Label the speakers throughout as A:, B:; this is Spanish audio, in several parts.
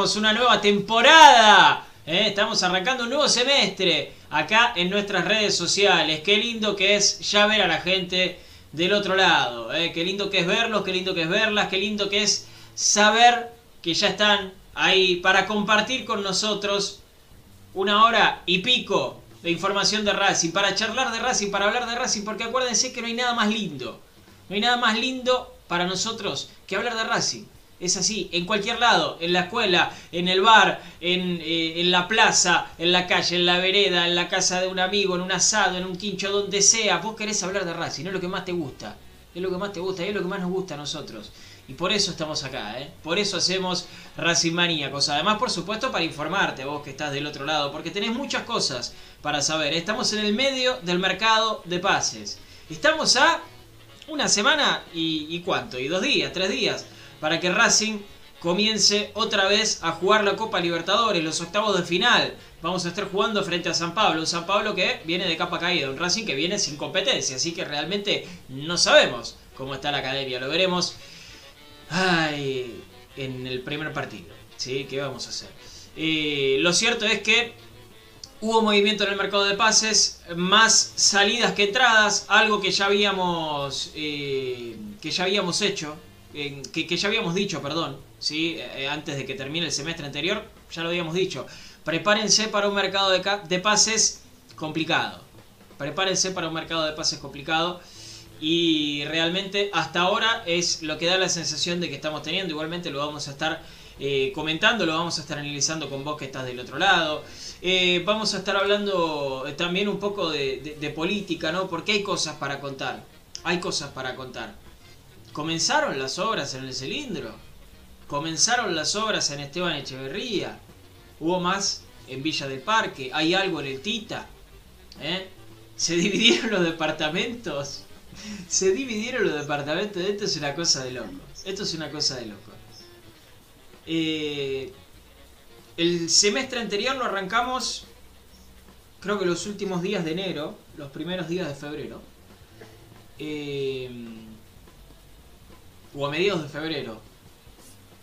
A: Una nueva temporada. ¿eh? Estamos arrancando un nuevo semestre acá en nuestras redes sociales. Qué lindo que es ya ver a la gente del otro lado. ¿eh? Qué lindo que es verlos, qué lindo que es verlas, qué lindo que es saber que ya están ahí para compartir con nosotros una hora y pico de información de Racing, para charlar de Racing, para hablar de Racing, porque acuérdense que no hay nada más lindo. No hay nada más lindo para nosotros que hablar de Racing. Es así, en cualquier lado, en la escuela, en el bar, en, eh, en la plaza, en la calle, en la vereda, en la casa de un amigo, en un asado, en un quincho, donde sea. Vos querés hablar de Racing, es lo que más te gusta. Es lo que más te gusta, es lo que más nos gusta a nosotros. Y por eso estamos acá, ¿eh? Por eso hacemos Racing Maníacos. Además, por supuesto, para informarte, vos que estás del otro lado, porque tenés muchas cosas para saber. Estamos en el medio del mercado de pases. Estamos a una semana y, y cuánto, y dos días, tres días, para que Racing comience otra vez a jugar la Copa Libertadores, los octavos de final. Vamos a estar jugando frente a San Pablo, un San Pablo que viene de capa caída, un Racing que viene sin competencia, así que realmente no sabemos cómo está la academia, lo veremos ay, en el primer partido. ¿sí? ¿Qué vamos a hacer? Eh, lo cierto es que hubo movimiento en el mercado de pases, más salidas que entradas, algo que ya habíamos, eh, que ya habíamos hecho, eh, que, ya habíamos dicho, perdón, ¿sí? Eh, antes de que termine el semestre anterior, ya lo habíamos dicho. Prepárense para un mercado de, de pases complicado. Prepárense para un mercado de pases complicado. Y realmente hasta ahora es lo que da la sensación de que estamos teniendo. Igualmente lo vamos a estar eh, comentando, lo vamos a estar analizando con vos que estás del otro lado. Eh, vamos a estar hablando eh, también un poco de, de- de política, ¿no? Porque hay cosas para contar. Hay cosas para contar. Comenzaron las obras en el cilindro. Comenzaron las obras en Esteban Echeverría. Hubo más en Villa del Parque. Hay algo en el Tita. ¿eh? Se dividieron los departamentos. Se dividieron los departamentos. Esto es una cosa de loco. Esto es una cosa de loco. Eh, el semestre anterior lo arrancamos, creo que los últimos días de enero, los primeros días de febrero. Eh, o a mediados de febrero.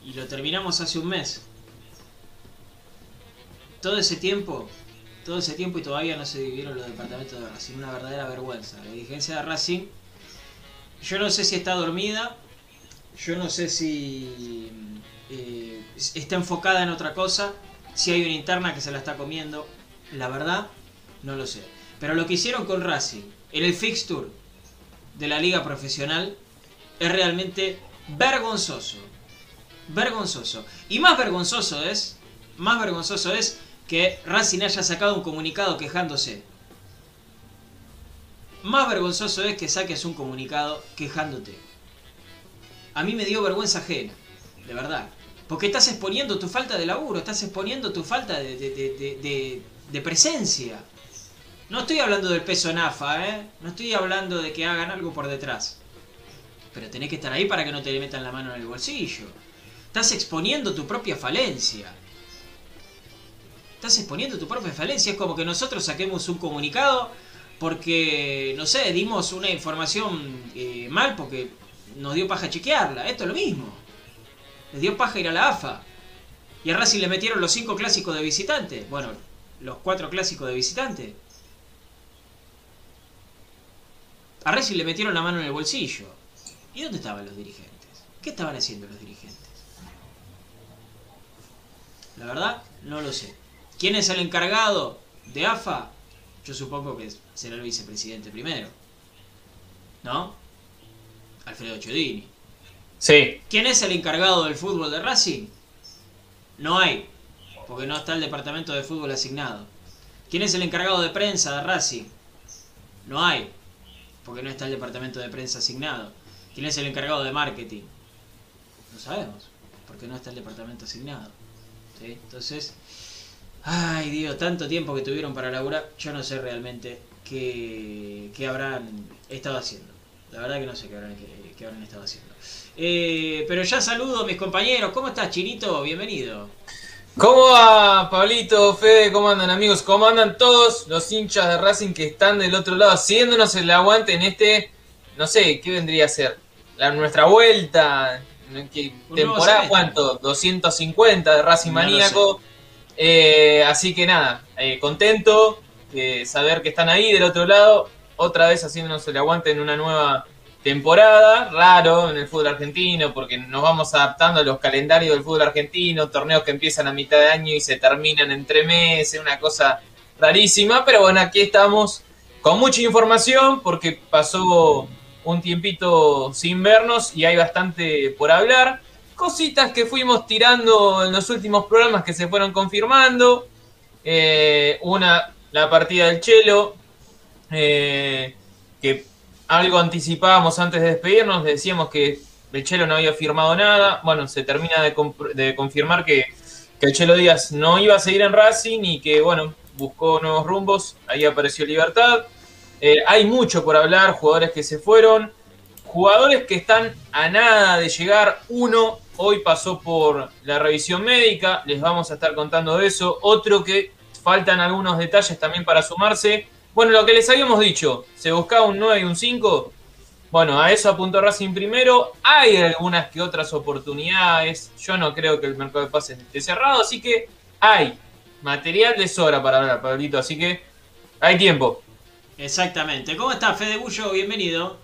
A: Y lo terminamos hace un mes. Todo ese tiempo, todo ese tiempo y todavía no se dividieron los departamentos de Racing. Una verdadera vergüenza. La dirigencia de Racing, yo no sé si está dormida, yo no sé si eh, está enfocada en otra cosa, si hay una interna que se la está comiendo. La verdad, no lo sé. Pero lo que hicieron con Racing en el fixture de la liga profesional es realmente vergonzoso. Vergonzoso. Y más vergonzoso es, más vergonzoso es que Racing haya sacado un comunicado quejándose. Más vergonzoso es que saques un comunicado quejándote. A mí me dio vergüenza ajena, de verdad. Porque estás exponiendo tu falta de laburo, estás exponiendo tu falta de, de- presencia. No estoy hablando del peso NAFA, ¿eh? No estoy hablando de que hagan algo por detrás. Pero tenés que estar ahí para que no te le metan la mano en el bolsillo. Estás exponiendo tu propia falencia. Estás exponiendo tu propia falencia. Es como que nosotros saquemos un comunicado porque, no sé, dimos una información eh, mal porque nos dio paja chequearla. Esto es lo mismo. Les dio paja ir a la AFA. Y a Racing le metieron los cinco clásicos de visitante. Bueno, los cuatro clásicos de visitante. A Racing le metieron la mano en el bolsillo. ¿Y dónde estaban los dirigentes? ¿Qué estaban haciendo los dirigentes? La verdad, no lo sé. ¿Quién es el encargado de AFA? Yo supongo que será el vicepresidente primero. ¿No? Alfredo Chodini.
B: Sí.
A: ¿Quién es el encargado del fútbol de Racing? No hay, porque no está el departamento de fútbol asignado. ¿Quién es el encargado de prensa de Racing? No hay, porque no está el departamento de prensa asignado. ¿Quién es el encargado de marketing? No sabemos, porque no está el departamento asignado. Entonces, ay Dios, tanto tiempo que tuvieron para laburar, yo no sé realmente qué, qué habrán estado haciendo. La verdad que no sé qué habrán, qué habrán estado haciendo. Eh, pero ya saludo a mis compañeros. ¿Cómo estás, Chinito? Bienvenido.
B: ¿Cómo va, Pablito, Fede? ¿Cómo andan, amigos? ¿Cómo andan todos los hinchas de Racing que están del otro lado, haciéndonos el aguante en este, no sé, ¿qué vendría a ser? La, nuestra vuelta, ¿qué
A: nuevo
B: temporada cuánto? 250 de Racing
A: No
B: Maníaco. Eh, así que nada, eh, contento de saber que están ahí del otro lado, otra vez haciéndonos el aguante en una nueva temporada, raro en el fútbol argentino, porque nos vamos adaptando a los calendarios del fútbol argentino, torneos que empiezan a mitad de año y se terminan en tres meses, una cosa rarísima, pero bueno, aquí estamos con mucha información, porque pasó un tiempito sin vernos y hay bastante por hablar. Cositas que fuimos tirando en los últimos programas que se fueron confirmando. Eh, una, la partida del Chelo, eh, que algo anticipábamos antes de despedirnos, decíamos que el Chelo no había firmado nada. Bueno, se termina de, confirmar que, que el Chelo Díaz no iba a seguir en Racing y que, bueno, buscó nuevos rumbos. Ahí apareció Libertad. Eh, hay mucho por hablar, jugadores que se fueron, jugadores que están a nada de llegar. Uno hoy pasó por la revisión médica, les vamos a estar contando de eso. Otro que faltan algunos detalles también para sumarse. Bueno, lo que les habíamos dicho, se buscaba un 9 y un 5. Bueno, a eso apuntó Racing primero. Hay algunas que otras oportunidades. Yo no creo que el mercado de pases esté cerrado, así que hay material de sobra para hablar, Pablito. Así que hay tiempo.
A: Exactamente. ¿Cómo estás, Fede Bullo? Bienvenido.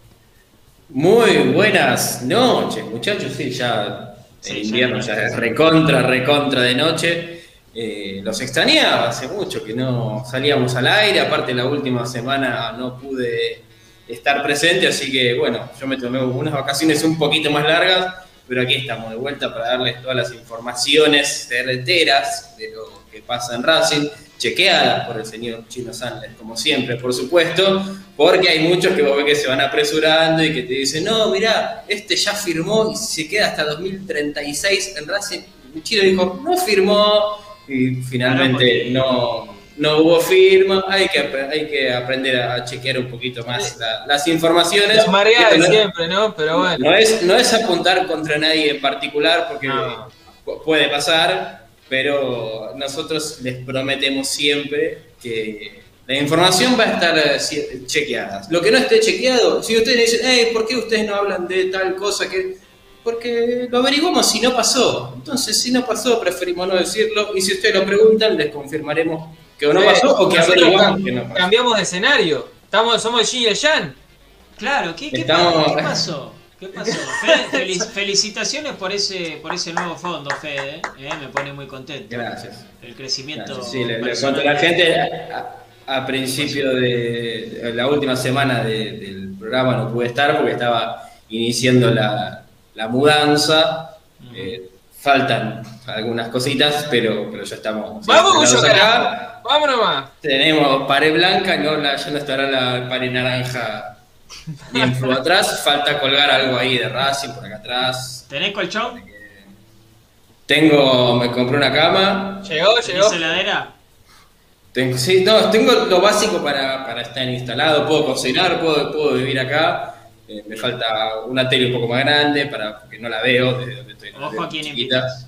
C: Muy buenas noches, muchachos. Sí, ya
A: Sí,
C: el invierno
A: no-
C: ya es recontra, recontra de noche. Eh, los extrañaba hace mucho que no salíamos al aire. Aparte, la última semana no pude estar presente, así que bueno, yo me tomé unas vacaciones un poquito más largas, pero aquí estamos de vuelta para darles todas las informaciones certeras de lo que pasa en Racing, chequeadas por el señor Chino Sandler, como siempre, por supuesto, porque hay muchos que vos ves que se van apresurando y que te dicen, no, mirá, este ya firmó y se queda hasta 2036 en Racing. Chino dijo, no firmó y finalmente no, no hubo firma. Hay que, hay que aprender a chequear un poquito más la- las informaciones.
B: Marea de siempre, ¿no? Pero bueno.
C: no es, no es apuntar contra nadie en particular porque
B: No.
C: pu- puede pasar, pero nosotros les prometemos siempre que la información va a estar eh, chequeada. Lo que no esté chequeado, si ustedes dicen, hey, ¿por qué ustedes no hablan de tal cosa que...? Porque lo averiguamos si no pasó. Entonces, si no pasó, preferimos no decirlo. Y si ustedes lo preguntan, les confirmaremos que no
B: Sí,
C: pasó o que averiguamos que no pasó.
B: Cambiamos de escenario. Estamos, somos Yin y el Yang.
A: Claro, ¿qué, qué
C: Estamos-
A: pa- qué pasó? ¿Qué pasó? Fede, felic- felicitaciones por ese, por ese nuevo fondo, Fede. ¿eh? Me pone muy contento.
C: Gracias.
A: El crecimiento.
C: Gracias, Sí, le, le conté a la gente a, a principio de, de la última semana de- del programa no pude estar porque estaba iniciando la, la mudanza. Eh, faltan algunas cositas, pero, pero ya estamos.
B: Vamos,
C: instalados
B: Gullo,
C: acá.
B: carajo. Vámonos más.
C: Tenemos pared blanca, no, la- ya no estará la pared naranja bien flu atrás. Falta colgar algo ahí de Racing por acá atrás.
A: ¿Tenés colchón?
C: Tengo, me compré una cama,
B: Llegó, llegó.
A: ¿Tenés heladera?
C: Tengo, sí, no, tengo lo básico para, para estar instalado, puedo cocinar, puedo, puedo vivir acá. Eh, me falta una tele un poco más grande para porque no la veo desde donde estoy.
A: Ojo
C: veo
A: a quién invitas.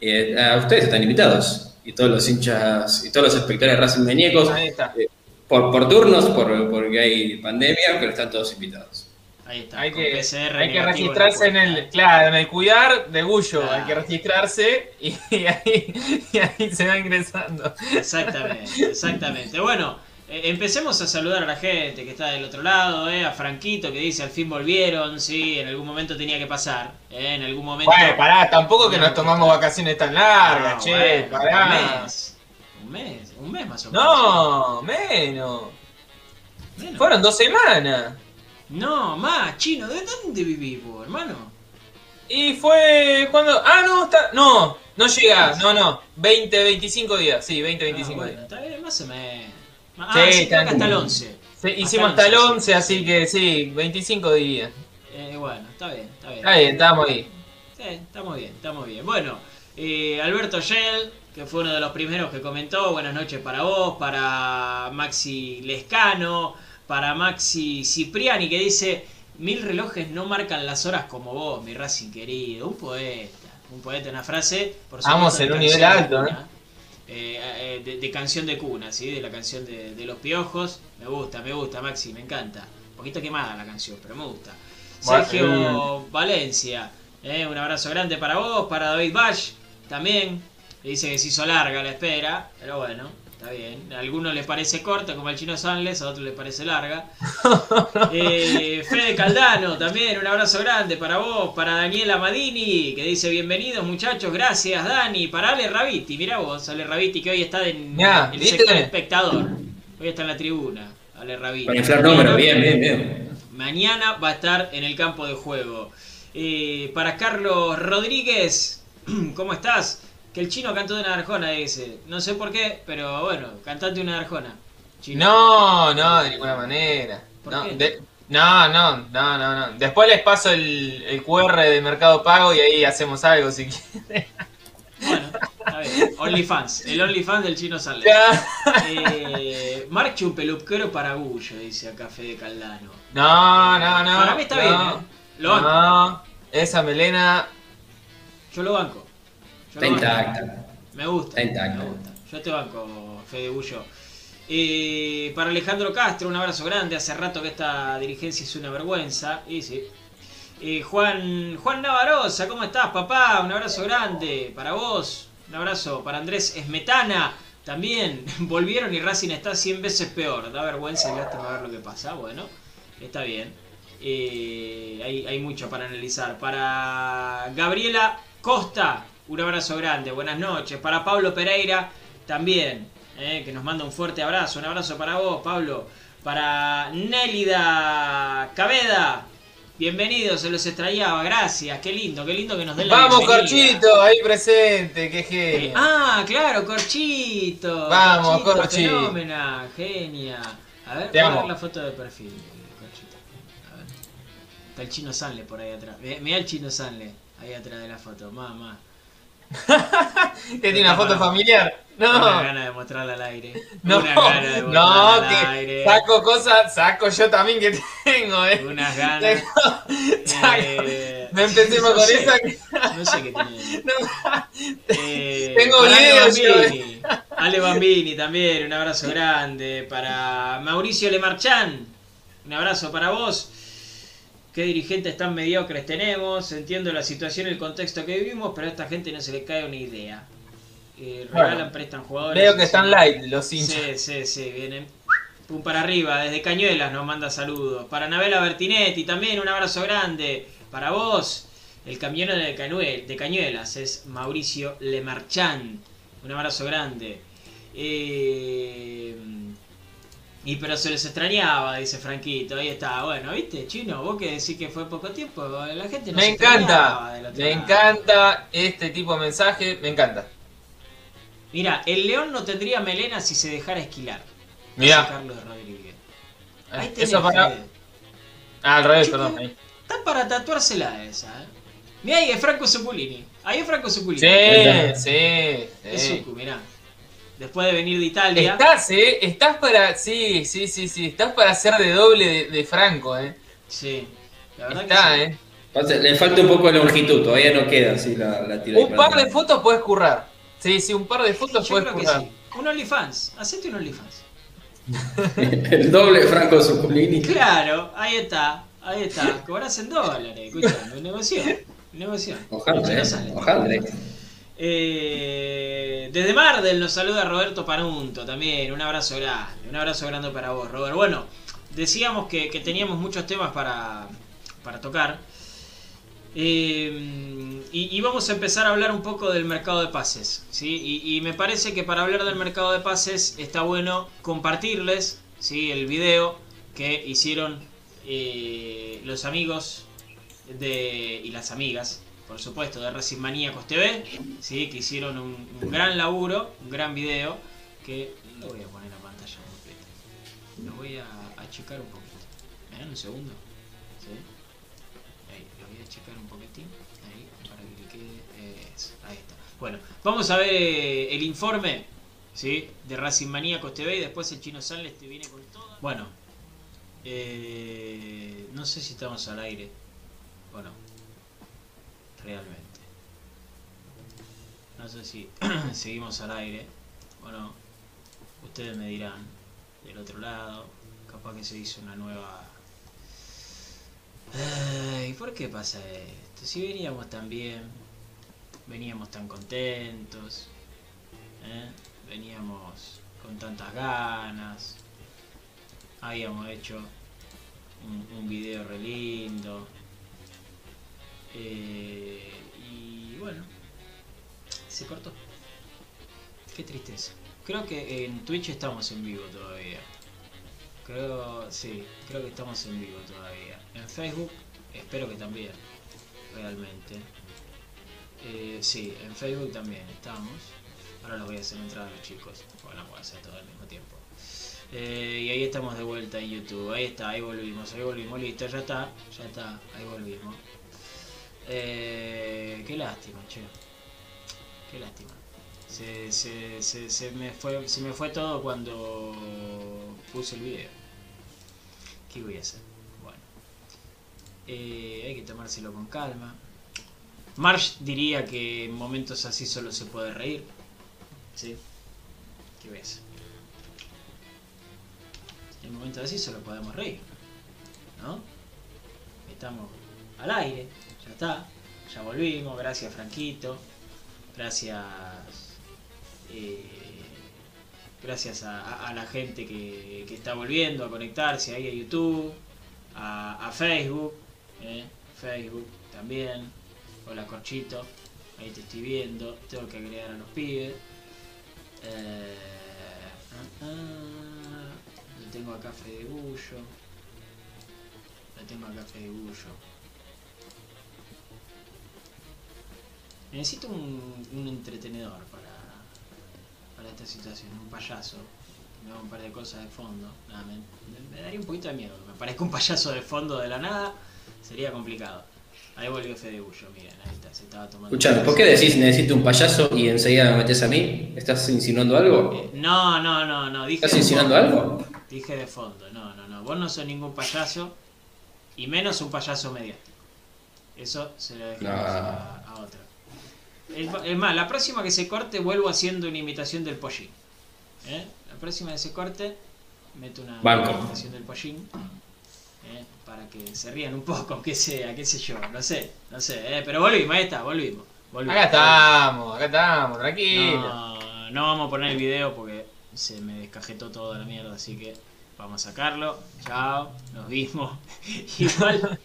C: Eh, a ustedes están invitados y todos los hinchas y todos los espectadores de Racing Muñecos
B: Ahí está.
C: eh, por, por turnos, por, porque hay pandemia, pero están todos invitados.
A: Ahí está.
B: Hay
A: con
B: que,
A: PCR
B: hay que registrarse en el,
A: puerta.
B: claro, en el cuidar de Gullo,
A: Claro.
B: hay que registrarse y, y ahí, y ahí se va ingresando.
A: Exactamente, exactamente. Bueno, eh, empecemos a saludar a la gente que está del otro lado, eh, a Franquito que dice al fin volvieron, sí, en algún momento tenía que pasar, eh, en algún momento...
B: Bueno, pará, tampoco que nos tomamos vacaciones tan largas,
A: No,
B: che,
A: bueno,
B: pará.
A: Mes, un mes, un mes más o menos.
B: No, menos.
A: Menos.
B: Fueron dos semanas.
A: No, más, chino, ¿de dónde vivís vos, hermano?
B: Y fue cuando. Ah, no, está. No, no llega. No, no. 20, 25 días. Sí, 20, 25
A: Ah, bueno,
B: días.
A: está bien, más o menos. Ah,
B: Sí,
A: sí,
B: está
A: que hasta el
B: bien.
A: 11.
B: Sí, hicimos hasta el
A: sí,
B: 11,
A: sí,
B: así
A: sí.
B: que sí, 25 días.
A: Eh, bueno, está bien, está bien.
B: Está bien, estábamos ahí.
A: Sí, estamos bien, estamos bien. Bueno, eh, Alberto Shell, que fue uno de los primeros que comentó, buenas noches para vos, para Maxi Lescano, para Maxi Cipriani, que dice, mil relojes no marcan las horas como vos, mi Racing querido. Un poeta, un poeta, una frase, por
B: Vamos
A: supuesto,
B: en
A: de
B: un nivel alto,
A: eh, eh, de, de canción de cuna, ¿sí? De la canción de, de los piojos. Me gusta, me gusta, Maxi, me encanta. Un poquito quemada la canción, pero me gusta. Sergio Valencia, eh, un abrazo grande para vos, para David Bash también. Le dice que se hizo larga la espera, pero bueno, está bien. A algunos les parece corta, como al chino Sanles, a otros les parece larga. Eh, Fede Caldano también, un abrazo grande para vos, para Daniela Madini, que dice bienvenidos muchachos, gracias Dani, para Ale Raviti, mira vos, Ale Raviti que hoy está en
B: Ya,
A: el
B: ¿viste?
A: sector espectador, hoy está en la tribuna, Ale Raviti.
C: Para inflar números, bien, bien, bien.
A: Mañana va a estar en el campo de juego. Eh, para Carlos Rodríguez, ¿cómo estás? Que el chino cantó de una arjona, dice. No sé por qué, pero bueno, cantate una arjona. Chino.
B: No, no, de ninguna manera.
A: ¿Por
B: No,
A: qué?
B: de- no, no, no, no, no. Después les paso el, el QR de Mercado Pago y ahí hacemos algo si quieren.
A: Bueno, a ver, OnlyFans, el OnlyFans del chino sale. Eh, Marche un peluquero para Gullo, dice acá Fede Caldano.
B: No, no, no.
A: Para mí está
B: no,
A: bien, ¿eh? Lo.
B: No, esa melena.
A: Yo lo banco. Yo
C: Está
A: lo banco. Me gusta.
C: Está intacta.
A: Me gusta. Yo te banco, Fede Bullo. Eh, para Alejandro Castro, un abrazo grande. Hace rato que esta dirigencia es una vergüenza. Y sí. Eh, Juan, Juan Navarosa, ¿cómo estás, papá? Un abrazo grande para vos. Un abrazo para Andrés Esmetana. También volvieron y Racing está 100 veces peor. Da vergüenza y lástima ver lo que pasa. Bueno, está bien. Eh, hay, hay mucho para analizar. Para Gabriela Costa, un abrazo grande, buenas noches. Para Pablo Pereira, también, eh, que nos manda un fuerte abrazo. Un abrazo para vos, Pablo. Para Nélida Cabeda, bienvenido, se los extrañaba, gracias. Qué lindo, qué lindo que nos den la
B: Vamos,
A: bienvenida.
B: Corchito, ahí presente, qué
A: Eh,
B: genio.
A: ah, claro, Corchito.
B: Vamos, Corchi.
A: Fenómena, genia. A ver,
B: Te
A: voy a ver la foto de perfil, Corchito. A ver. Está el chino Sanle por ahí atrás. Mira el chino Sanle ahí atrás de la foto. Mamá.
B: ¿Qué tiene una foto familiar?
A: Una
B: No,
A: gana de mostrarla al aire.
B: no,
A: Una gana de
B: no,
A: mostrarla al
B: que
A: aire.
B: saco cosas, saco yo también que tengo, eh.
A: Unas ganas.
B: Saco-
A: Eh,
B: No empecemos
A: no
B: con
A: sé,
B: esa. que-
A: No sé qué tiene.
B: no.
A: Eh,
B: Tengo
A: para Ale
B: videos, yo.
A: Bambini. Ale Bambini también, un abrazo grande. Para Mauricio Lemarchán, un abrazo para vos. Qué dirigentes tan mediocres tenemos. Entiendo la situación y el contexto que vivimos, pero a esta gente no se le cae una idea. Eh, regalan,
B: Bueno,
A: prestan jugadores.
B: Veo que están light los hinchas.
A: Sí, sí, sí, vienen. Pum para arriba, desde Cañuelas nos manda saludos. Para Anabela Bertinetti también un abrazo grande. Para vos, el camionero de, de Cañuelas es Mauricio Lemarchán. Un abrazo grande. Eh, y pero se les extrañaba, dice Franquito. Ahí está. Bueno, ¿viste, Chino? Vos que decís que fue poco tiempo. La gente no
B: Me
A: se
B: encanta,
A: del otro
B: me
A: lado.
B: encanta este tipo de mensaje, me encanta.
A: Mira, el león no tendría melena si se dejara esquilar.
B: Mirá,
A: Carlos Rodríguez. Ahí tenés,
B: Eh, eso para...
A: Fede.
B: Ah, al revés, perdón. ahí.
A: Está para tatuársela esa, ¿eh? Mirá, ahí es Franco Zuculini. Ahí es Franco Zuculini.
B: Sí, sí,
A: Es
B: sí.
A: Zucu, mirá. Después de venir de Italia.
B: Estás, eh, estás para... Sí, sí, sí, sí, estás para hacer de doble de, de Franco, eh.
A: Sí. La verdad
B: Está,
A: que sí.
B: eh.
C: Pasa- Le falta un poco de longitud, todavía no queda así la, la tira.
B: Un par de fotos puedes currar. Sí, sí, un par de fotos
A: Yo
B: puedes
A: creo que
B: currar.
A: sí. Un OnlyFans. Hacete un OnlyFans.
C: El doble de Franco Zuculini.
A: Claro, ahí está. Ahí está. Cobras en dólares. Escuchame, un negocio. Un negocio.
C: Ojalá, eh, ojalá.
A: Eh, desde Mardel nos saluda Roberto Panunto también. Un abrazo grande. Un abrazo grande para vos, Robert. Bueno, decíamos que, teníamos muchos temas para, para tocar. Eh, y, vamos a empezar a hablar un poco del mercado de pases. ¿sí? Y, y me parece que para hablar del mercado de pases está bueno compartirles ¿sí? el video que hicieron eh, los amigos de, y las amigas, por supuesto, de Racing Maníacos TV, ¿sí? que hicieron un, un gran laburo, un gran video, que lo voy a poner a pantalla completa. Lo voy a achicar un poquito. ¿Me dan un segundo? ¿Sí? Ahí, lo voy a achicar un poquitín, ahí, para que le quede eso, ahí está. Bueno, vamos a ver eh, el informe, ¿sí? De Racing Maníacos TV y después el Chino Sanles te viene con todo. Bueno, eh, no sé si estamos al aire o no. Realmente. No sé si seguimos al aire o no. Ustedes me dirán del otro lado. Capaz que se hizo una nueva... Ay, ¿por qué pasa esto? Si veníamos tan bien, veníamos tan contentos, ¿eh? veníamos con tantas ganas, habíamos hecho un, un video re lindo. Eh, se cortó. Qué tristeza. Creo que en Twitch estamos en vivo todavía. Creo, sí, creo que estamos en vivo todavía. En Facebook, espero que también, realmente. Eh, sí, en Facebook también estamos. Ahora los voy a hacer entrar a los chicos. Bueno, voy a hacer todo al mismo tiempo. Eh, y ahí estamos de vuelta en YouTube. Ahí está, ahí volvimos, ahí volvimos. Listo, ya está, ya está, ahí volvimos. Eh, qué lástima, che. Qué lástima. Se, se, se, se me fue, se me fue todo cuando puse el video. ¿Qué voy a hacer? Bueno. Eh, hay que tomárselo con calma. Marsh diría que en momentos así solo se puede reír. ¿Sí? ¿Qué voy? En momentos así solo podemos reír. ¿No? Estamos al aire. Ya está. Ya volvimos. Gracias, Franquito. Gracias. eh, gracias a, la gente que, que está volviendo a conectarse ahí a YouTube, a, a Facebook, ¿eh? Facebook también. Hola Corchito, ahí te estoy viendo. Tengo que agregar a los pibes. Eh, ah, ah, lo tengo acá Fede Bullo. Lo tengo acá Fede Bullo. Necesito un, un entretenedor para, para esta situación, un payaso. Me haga un par de cosas de fondo. Nada, me, daría un poquito de miedo. Me parezca un payaso de fondo de la nada. Sería complicado. Ahí volvió Fede Bullo, miren, ahí está, se estaba tomando.
C: Escuchame, ¿por qué decís necesito un payaso y enseguida me metes a mí? ¿Estás insinuando algo?
A: Eh, no, no, no, no, dije.
C: ¿Estás insinuando
A: fondo.
C: algo?
A: Dije de fondo, no, no, no. Vos no sos ningún payaso. Y menos un payaso mediático. Eso se lo dejamos
C: No.
A: a, a otra. Es, es más, la próxima que se corte vuelvo haciendo una imitación del pollín. ¿Eh? La próxima que se corte meto una
C: Banco.
A: imitación del pollín. ¿eh? Para que se rían un poco, aunque sea, qué sé yo, no sé, no sé. ¿eh? Pero volvimos, ahí está, volvimos. volvimos.
B: Acá estamos, acá estamos, tranquilo.
A: No, no vamos a poner el video porque se me descajetó toda la mierda, así que vamos a sacarlo. Chao, nos vimos. Igual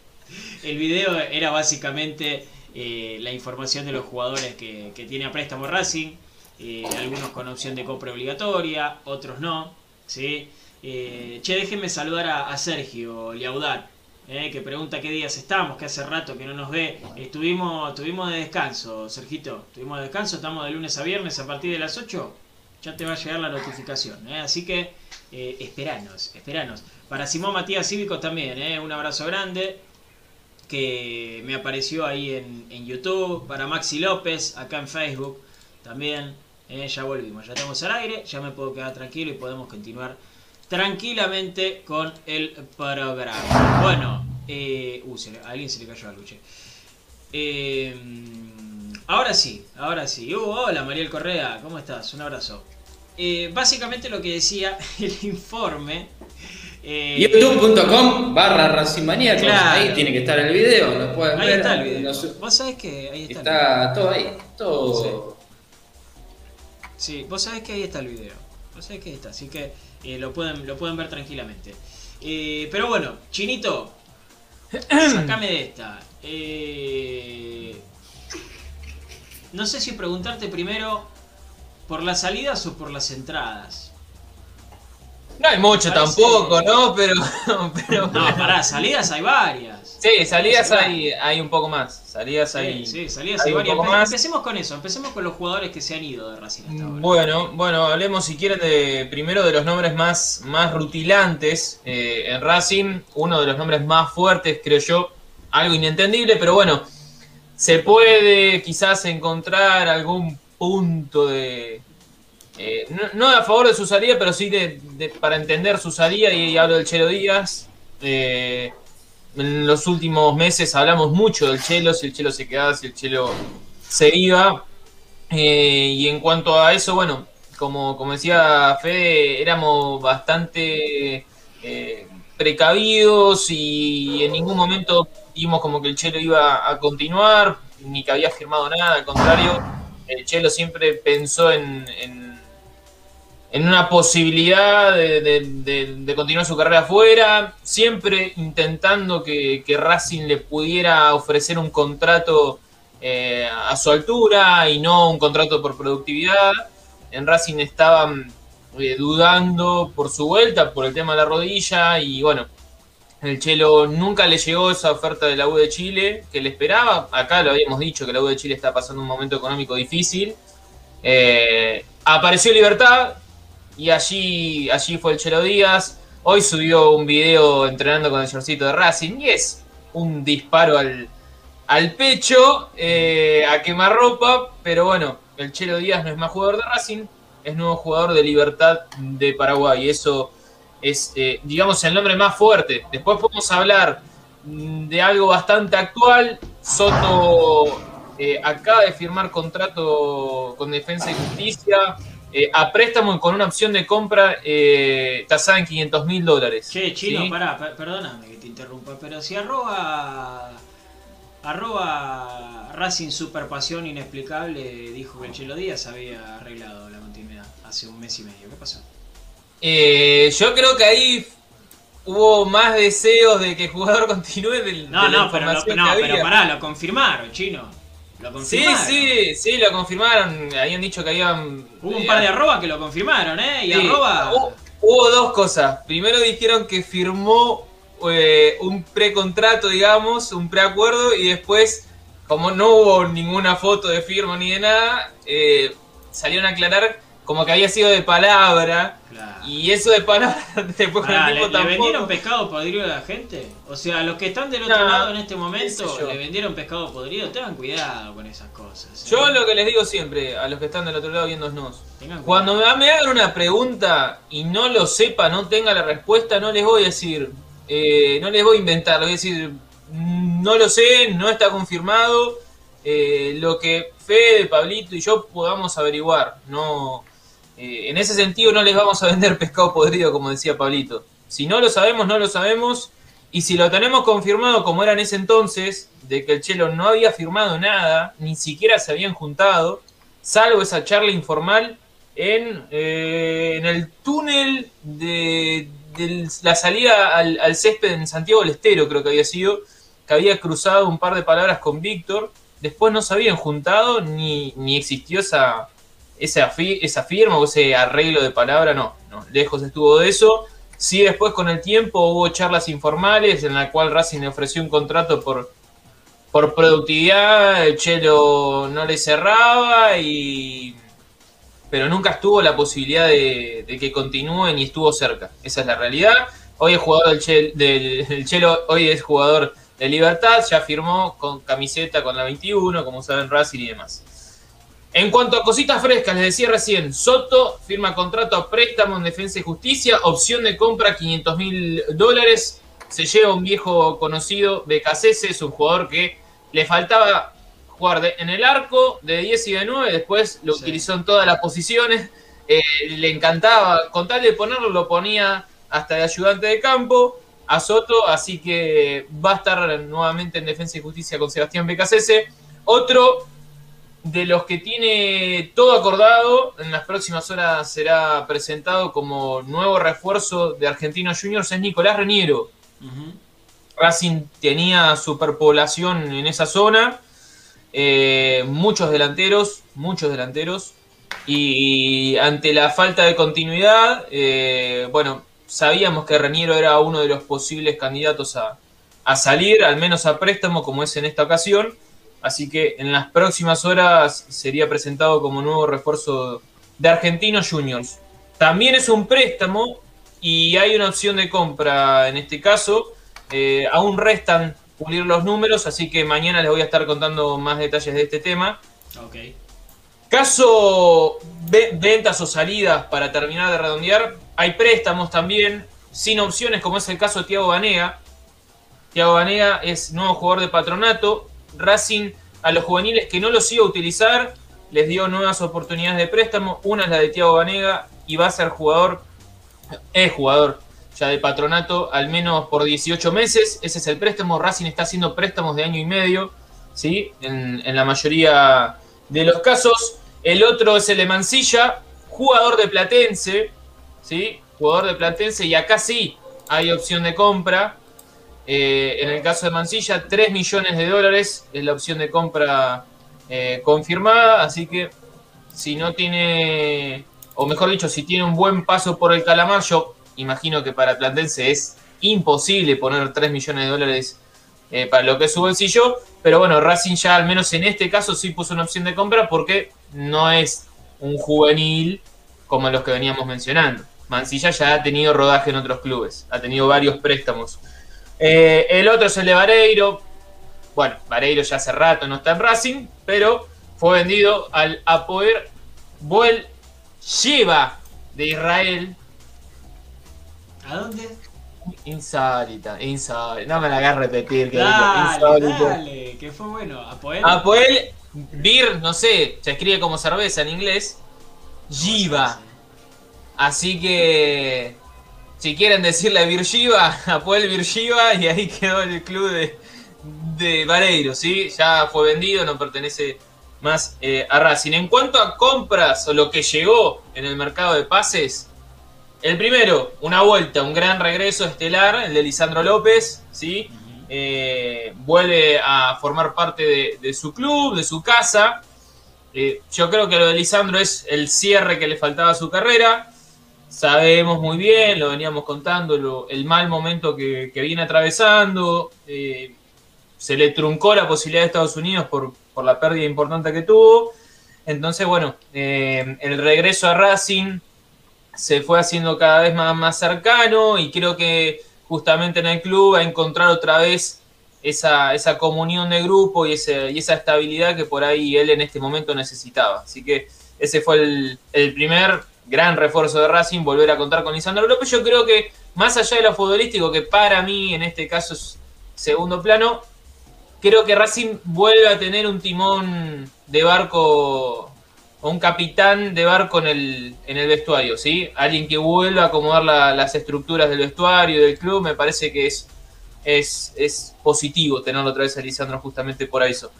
A: el video era básicamente eh, la información de los jugadores que, tiene a préstamo Racing, eh, algunos con opción de compra obligatoria, otros no. ¿sí? Eh, che, déjenme saludar a, Sergio Liaudar, eh, que pregunta qué días estamos, que hace rato que no nos ve. Estuvimos, estuvimos de descanso, Sergito. Estuvimos de descanso, estamos de lunes a viernes a partir de las 8. Ya te va a llegar la notificación. Así que esperanos, esperanos. Para Simón Matías Cívico también, un abrazo grande que me apareció ahí en, en YouTube. Para Maxi López, acá en Facebook también. eh, ya volvimos, ya estamos al aire, ya me puedo quedar tranquilo y podemos continuar tranquilamente con el programa. Bueno, eh, uh, a alguien se le cayó algo, che. Eh, ahora sí, ahora sí. Uh, hola Mariel Correa, ¿cómo estás? Un abrazo. Eh, básicamente lo que decía el informe. Eh,
C: youtube.com barra racimaníacos
A: Claro.
C: ahí tiene que estar el video lo pueden
A: Ahí
C: ver
A: está el video. Vos sabés que ahí está. el
C: está todo ahí todo
A: Sí, vos sabés que ahí está el video. Vos sabés que ahí está, así que eh, lo, pueden, lo pueden ver tranquilamente. Eh, pero bueno, Chinito, sacame de esta. Eh, no sé si preguntarte primero por las salidas o por las entradas.
B: No hay mucho tampoco, ¿no? Pero, pero
A: No, pará, salidas hay varias.
B: Sí, salidas hay, hay un poco más. Salidas hay.
A: Sí, salidas
B: hay
A: hay
B: un
A: varias. Empe-
B: más.
A: Empecemos con eso, empecemos con los jugadores que se han ido de Racing hasta ahora.
B: Bueno, bueno, hablemos si quieren de primero de los nombres más, más rutilantes eh, en Racing. Uno de los nombres más fuertes, creo yo. Algo inentendible, pero bueno. Se puede quizás encontrar algún punto de. Eh, no, a favor de su salida, pero sí de, para entender su salida. Y, hablo del Chelo Díaz. Eh, en los últimos meses hablamos mucho del Chelo, si el Chelo se quedaba, si el Chelo se iba. Eh, y en cuanto a eso, bueno, como, como decía Fede, éramos bastante precavidos y en ningún momento vimos como que el Chelo iba a continuar, ni que había firmado nada, al contrario, el Chelo siempre pensó en, en, en una posibilidad de, continuar su carrera afuera, siempre intentando que, que Racing le pudiera ofrecer un contrato eh, a su altura y no un contrato por productividad. En Racing estaban eh, dudando por su vuelta, por el tema de la rodilla y bueno, el Chelo nunca le llegó esa oferta de la U de Chile que le esperaba. Acá lo habíamos dicho que la U de Chile está pasando un momento económico difícil. Eh, apareció Libertad y allí, allí fue el Chelo Díaz. Hoy subió un video entrenando con el shortcito de Racing y es un disparo al, al pecho, eh, a quemarropa, pero bueno, el Chelo Díaz no es más jugador de Racing, es nuevo jugador de Libertad de Paraguay. Eso es, eh, digamos, el nombre más fuerte. Después podemos hablar mm, de algo bastante actual. Soto eh, acaba de firmar contrato con Defensa y Justicia. Eh, a préstamo con una opción de compra eh, tasada en 500 mil dólares.
A: Che, Chino,
B: ¿sí?
A: pará, per- perdóname que te interrumpa, pero si arroba arroba Racing Super Pasión Inexplicable dijo que el Chelo Díaz había arreglado la continuidad hace un mes y medio. ¿Qué pasó?
B: Eh, yo creo que ahí hubo más deseos de que el jugador continúe del,
A: No,
B: de la
A: no, pero, lo, no, pero pará, lo confirmaron, Chino. Lo
B: Sí,
A: confirmaron.
B: sí, sí, lo confirmaron. Habían dicho que habían.
A: Hubo un
B: eh,
A: par de arroba que lo confirmaron, ¿eh? Y
B: sí,
A: arroba...
B: Hubo, hubo dos cosas. Primero dijeron que firmó eh, un precontrato, digamos, un preacuerdo, y después, como no hubo ninguna foto de firma ni de nada, eh, salieron a aclarar como que había sido de palabra.
A: Claro.
B: Y eso de palabra, después con
A: Pará,
B: el
A: ¿le,
B: tiempo
A: le
B: tampoco.
A: vendieron pescado podrido a la gente? O sea, a los que están del otro
B: No,
A: lado en este momento, le vendieron pescado podrido. Tengan cuidado con esas cosas. ¿eh?
B: Yo lo que les digo siempre a los que están del otro lado viéndonos, cuando me hagan una pregunta y no lo sepa, no tenga la respuesta, no les voy a decir, eh, no les voy a inventar, les voy a decir, "Mm, no lo sé, no está confirmado, eh, lo que Fede, Pablito y yo podamos averiguar, no, eh, en ese sentido no les vamos a vender pescado podrido como decía Pablito. Si no lo sabemos, no lo sabemos. Y si lo tenemos confirmado como era en ese entonces, de que el Chelo no había firmado nada, ni siquiera se habían juntado, salvo esa charla informal en, eh, en el túnel de, la salida al, al césped en Santiago del Estero, creo que había sido, que había cruzado un par de palabras con Víctor, después no se habían juntado ni, ni existió esa, esa, esa firma o ese arreglo de palabra, no, no, lejos estuvo de eso. Sí, después con el tiempo hubo charlas informales en la cual Racing le ofreció un contrato por, por productividad, el Chelo no le cerraba y pero nunca estuvo la posibilidad de, que continúe ni estuvo cerca. Esa es la realidad. Hoy es jugador del Chelo, hoy es jugador de Libertad, ya firmó con camiseta con la 21, como saben Racing y demás. En cuanto a cositas frescas, les decía recién, Soto firma contrato a préstamo en Defensa y Justicia, opción de compra 500 mil dólares, se lleva un viejo conocido, Becasese, es un jugador que le faltaba jugar de- en el arco de 10 y de 9, después lo
A: Sí.
B: utilizó en todas las posiciones, eh, le encantaba, con tal de ponerlo, lo ponía hasta de ayudante de campo a Soto, así que va a estar nuevamente en Defensa y Justicia con Sebastián Becasese. Otro de los que tiene todo acordado, en las próximas horas será presentado como nuevo refuerzo de Argentinos Juniors, es Nicolás Reniero. Racing tenía superpoblación en esa zona, eh, muchos delanteros, muchos delanteros, y ante la falta de continuidad, eh, bueno, sabíamos que Reniero era uno de los posibles candidatos a, a salir, al menos a préstamo, como es en esta ocasión, así que en las próximas horas sería presentado como nuevo refuerzo de Argentinos Juniors. También es un préstamo y hay una opción de compra en este caso. Eh, aún restan pulir los números, así que mañana les voy a estar contando más detalles de este tema.
A: Ok.
B: Caso ve- ventas o salidas para terminar de redondear, hay préstamos también sin opciones, como es el caso de Thiago Banega. Thiago Banega es nuevo jugador de patronato. Racing a los juveniles que no los iba a utilizar les dio nuevas oportunidades de préstamo. Una es la de Thiago Banega y va a ser jugador, es jugador ya de patronato al menos por 18 meses. Ese es el préstamo. Racing está haciendo préstamos de año y medio, ¿sí? En, la mayoría de los casos. El otro es el de Mansilla, jugador de Platense, ¿sí? Jugador de Platense y acá sí hay opción de compra. Eh, en el caso de Mansilla, 3 millones de dólares es la opción de compra eh, confirmada, así que si no tiene, o mejor dicho, si tiene un buen paso por el Calamar, yo imagino que para Platense es imposible poner 3 millones de dólares eh, para lo que es su bolsillo, pero bueno, Racing ya al menos en este caso sí puso una opción de compra porque no es un juvenil como los que veníamos mencionando. Mansilla ya ha tenido rodaje en otros clubes, ha tenido varios préstamos. Eh, el otro es el de Vareiro. Bueno, Vareiro ya hace rato no está en Racing, pero fue vendido al Apoer Boel Sheba de Israel.
A: ¿A dónde?
B: Insólita, insólita. No me la hagas repetir. Que
A: dale, que fue bueno. Apoel.
B: Apoel Beer, no sé, se escribe como cerveza en inglés. Jiva. Así que si quieren decirle Virgiva, Apoel Virgiva y ahí quedó el club de, de Vareiro, ¿sí? Ya fue vendido, no pertenece más eh, a Racing. En cuanto a compras o lo que llegó en el mercado de pases, el primero, una vuelta, un gran regreso estelar, el de Lisandro López, ¿sí? Eh, vuelve a formar parte de, de su club, de su casa. Eh, yo creo que lo de Lisandro es el cierre que le faltaba a su carrera. Sabemos muy bien, lo veníamos contando, lo- el mal momento que, que viene atravesando. eh, se le truncó la posibilidad de Estados Unidos por, por la pérdida importante que tuvo. Entonces, bueno, eh, el regreso a Racing se fue haciendo cada vez más, más cercano y creo que justamente en el club a encontrar otra vez esa, esa comunión de grupo y, ese, y esa estabilidad que por ahí él en este momento necesitaba. Así que ese fue el, el primer gran refuerzo de Racing, volver a contar con Lisandro López. Yo creo que más allá de lo futbolístico, que para mí en este caso es segundo plano, creo que Racing vuelve a tener un timón de barco o un capitán de barco en el, en el vestuario, ¿sí? Alguien que vuelva a acomodar la- las estructuras del vestuario, del club, me parece que es, es, es positivo tenerlo otra vez a Lisandro justamente por eso.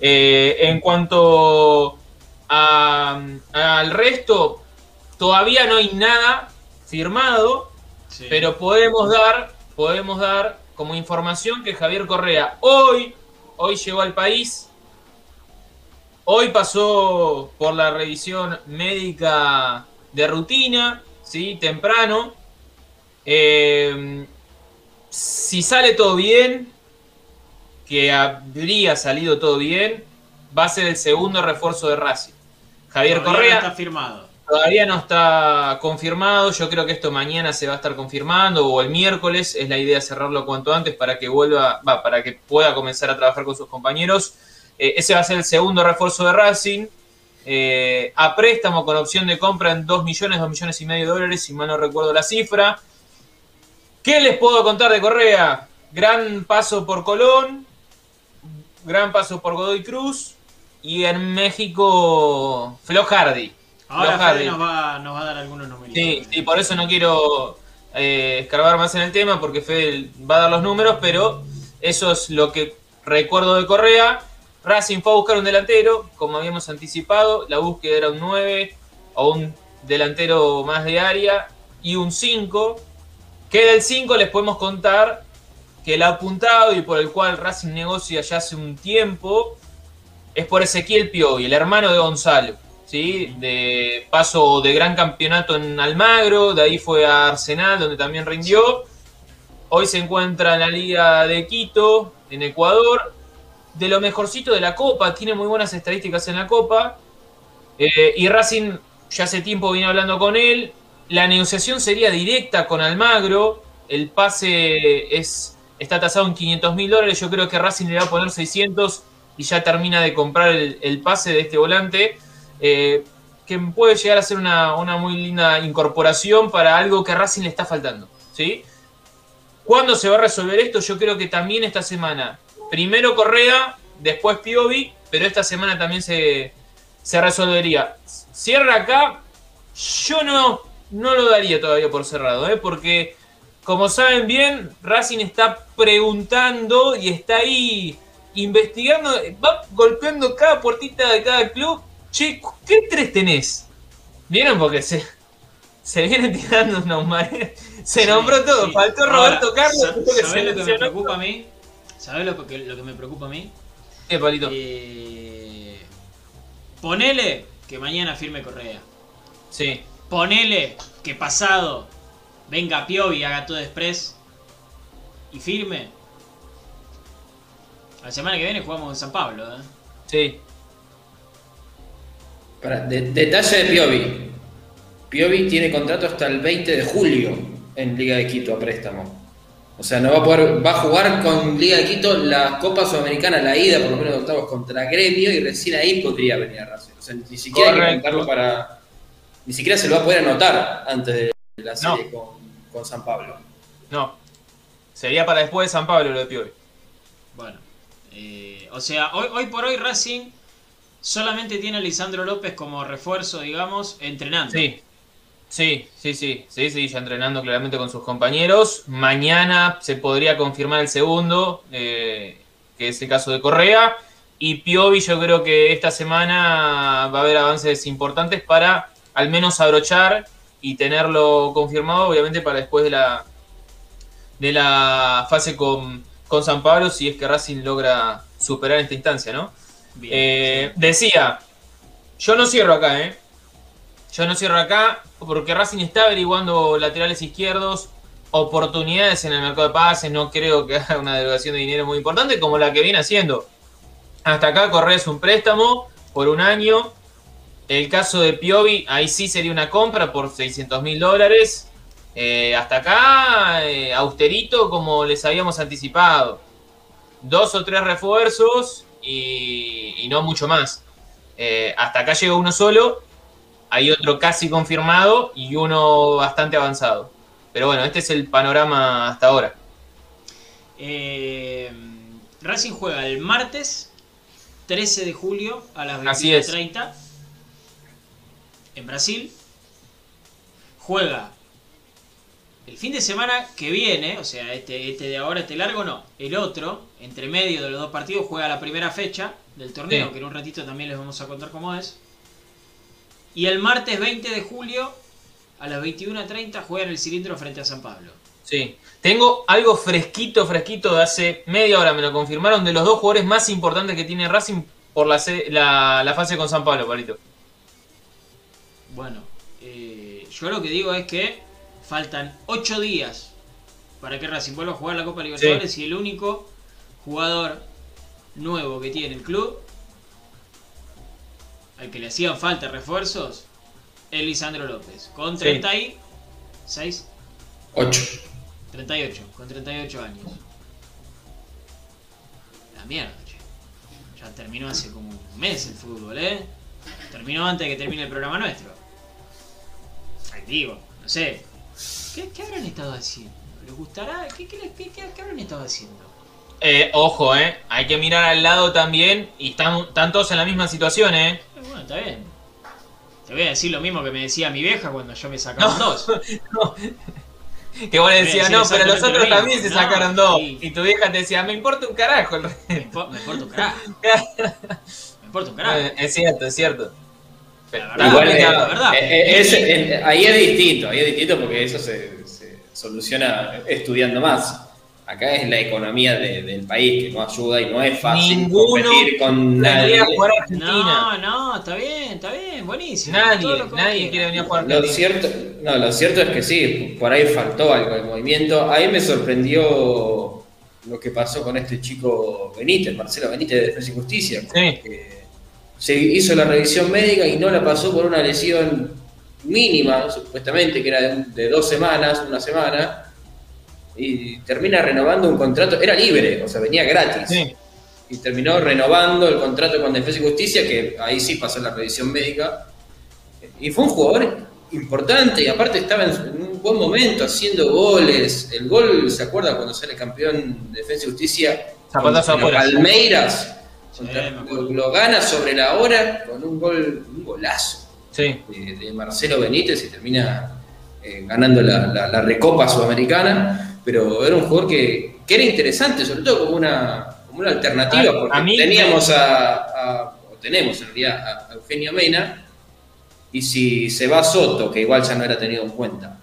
B: Eh, en cuanto al resto, todavía no hay nada firmado,
A: Sí.
B: pero podemos dar, podemos dar como información que Javier Correa hoy, hoy llegó al país, hoy pasó por la revisión médica de rutina, ¿sí? temprano. Eh, si sale todo bien, que habría salido todo bien, va a ser el segundo refuerzo de Racing. Javier
A: Todavía no
B: Correa
A: está firmado.
B: Todavía no está confirmado, yo creo que esto mañana se va a estar confirmando o el miércoles, es la idea cerrarlo cuanto antes para que vuelva, va, para que pueda comenzar a trabajar con sus compañeros. Eh, ese va a ser el segundo refuerzo de Racing, eh, a préstamo con opción de compra en 2 millones, 2 millones y medio de dólares, si mal no recuerdo la cifra. ¿Qué les puedo contar de Correa? Gran paso por Colón, gran paso por Godoy Cruz y en México Flo Hardy.
A: Ahora. Fede nos va, nos va a dar algunos numeritos.
B: Sí, sí, por eso no quiero eh, escarbar más en el tema, porque Fede va a dar los números, pero eso es lo que recuerdo de Correa. Racing fue a buscar un delantero, como habíamos anticipado, la búsqueda era un 9 o un delantero más de área y un 5. Que del 5 les podemos contar que el apuntado y por el cual Racing negocia ya hace un tiempo es por Ezequiel Piovi, el hermano de Gonzalo. ¿Sí? De paso de gran campeonato en Almagro, de ahí fue a Arsenal, donde también rindió. Hoy se encuentra en la Liga de Quito, en Ecuador. De lo mejorcito de la Copa, tiene muy buenas estadísticas en la Copa. Eh, y Racing ya hace tiempo viene hablando con él. La negociación sería directa con Almagro. El pase es, está tasado en 500 mil dólares. Yo creo que Racing le va a poner 600 y ya termina de comprar el, el pase de este volante. Eh, que puede llegar a ser una, una, muy linda incorporación para algo que a Racing le está faltando. ¿sí? ¿Cuándo se va a resolver esto? Yo creo que también esta semana. Primero Correa, después Piovi, pero esta semana también se, se resolvería. Cierra acá, yo no, no lo daría todavía por cerrado, ¿eh? porque como saben bien, Racing está preguntando y está ahí investigando, va golpeando cada puertita de cada club. Che, ¿qué tres tenés? ¿Vieron? Porque se, se vienen tirando unos mares. Se
A: Sí,
B: nombró todo,
A: sí.
B: faltó
A: Ahora,
B: Roberto Carlos.
A: ¿Sabés lo que me preocupa a mí? ¿Sabés lo que, lo que me preocupa a mí?
B: Eh, Palito.
A: Eh, ponele que mañana firme Correa.
B: Sí.
A: Ponele que pasado venga Piovi, haga todo express y firme. La semana que viene jugamos en San Pablo, ¿eh?
B: Sí.
C: Para, de- detalle de Piovi. Piovi tiene contrato hasta el 20 de julio en Liga de Quito a préstamo. O sea, no va a poder, va a jugar con Liga de Quito la Copa Sudamericana, la ida por lo menos de octavos contra Gremio y recién ahí podría venir a Racing. O sea, ni siquiera hay que
B: Correcto.
C: contarlo para. Ni siquiera se lo va a poder anotar antes de la serie con, con San Pablo.
B: No. Sería para después de San Pablo lo de Piovi.
A: Bueno, eh, o sea, hoy, hoy por hoy Racing solamente tiene a Lisandro López como refuerzo, digamos, entrenando.
B: Sí. Sí, sí, sí, sí, sí, ya entrenando claramente con sus compañeros. Mañana se podría confirmar el segundo, eh, que es el caso de Correa. Y Piovi, yo creo que esta semana va a haber avances importantes para al menos abrochar y tenerlo confirmado, obviamente, para después de la, de la fase con, con San Pablo, si es que Racing logra superar esta instancia, ¿no?
A: Bien,
B: Eh, decía, yo no cierro acá, ¿eh? Yo no cierro acá porque Racing está averiguando laterales izquierdos, oportunidades en el mercado de pases, no creo que haga una delegación de dinero muy importante como la que viene haciendo. Hasta acá Correa es un préstamo por un año. El caso de Piovi, ahí sí sería una compra por 600 mil dólares. Eh, hasta acá, eh, austerito como les habíamos anticipado. Dos o tres refuerzos y, y no mucho más. Eh, hasta acá llegó uno solo, hay otro casi confirmado y uno bastante avanzado. Pero bueno, este es el panorama hasta ahora.
A: Eh, Racing juega el martes 13 de julio a las
B: Así es.
A: 21.30 en Brasil. Juega el fin de semana que viene, o sea, este, este de ahora, este largo no, el otro, entre medio de los dos partidos, juega la primera fecha del torneo,
B: Sí.
A: que en un ratito también les vamos a contar cómo es. Y el martes 20 de julio a las 21.30 juega en el cilindro frente a San Pablo.
B: Sí. Tengo algo fresquito, fresquito de hace media hora, me lo confirmaron, de los dos jugadores más importantes que tiene Racing por la, se- la, la fase con San Pablo, Palito.
A: Bueno, eh, yo lo que digo es que faltan 8 días para que Racing vuelva a jugar la Copa Libertadores y el único jugador nuevo que tiene el club, al que le hacían falta refuerzos, es Lisandro López, con
B: Sí.
A: 36,
C: 8.
A: 38, con 38 años. La mierda, che. Ya terminó hace como un mes el fútbol, ¿eh? Terminó antes de que termine el programa nuestro. Ay, digo, no sé. ¿Qué, qué habrán estado haciendo? ¿Les gustará? ¿Qué, qué, qué- qué- habrán estado haciendo?
B: Eh, ojo, eh. Hay que mirar al lado también y están, están todos en la misma situación, eh.
A: Eh, bueno, está bien. Te voy a decir lo mismo que me decía mi vieja cuando yo me sacaba
B: No.
A: dos.
B: No. Que vos le decías, no, pero los otros también se
A: No,
B: sacaron dos.
A: sí.
B: Y tu vieja te decía, me importa un carajo el
A: Me
B: resto.
A: me importa un carajo. Me importa un carajo.
B: Eh, Es cierto, es cierto. Pero,
A: La verdad,
C: Igual
A: la
C: eh,
A: verdad.
C: es- eh, ahí es distinto, ahí es distinto porque eso se, se soluciona estudiando más. Acá es la economía de- del país que no ayuda y no es fácil
B: Ninguno
C: competir con nadie.
B: a jugar a Argentina.
A: No, no, está bien, está bien, buenísimo.
B: Nadie, nadie quiere venir a jugar a
C: Lo cierto, no, lo cierto es que sí, por ahí faltó algo de movimiento. Ahí me sorprendió lo que pasó con este chico Benítez, Marcelo Benítez de Defensa y Justicia.
B: Sí.
C: que se hizo la revisión médica y no la pasó por una lesión mínima, supuestamente, que era de, de dos semanas, una semana, y termina renovando un contrato, era libre, o sea, venía gratis.
B: Sí.
C: Y terminó renovando el contrato con Defensa y Justicia, que ahí sí pasó la revisión médica. Y fue un jugador importante, y aparte estaba en, un buen momento haciendo goles. El gol, ¿se acuerda cuando sale campeón de Defensa y Justicia?
B: Zapatazo
C: Contra
A: Sí,
C: lo, lo gana sobre la hora con un gol, un golazo.
B: Sí.
C: de, de Marcelo Benítez y termina eh, ganando la, la- la Recopa Sudamericana, pero era un jugador que, que era interesante, sobre todo como una, como una alternativa,
B: A-
C: porque
B: a mí
C: teníamos a, a- o tenemos en realidad a, a Eugenio Mena, y si se va Soto, que igual ya no era tenido en cuenta,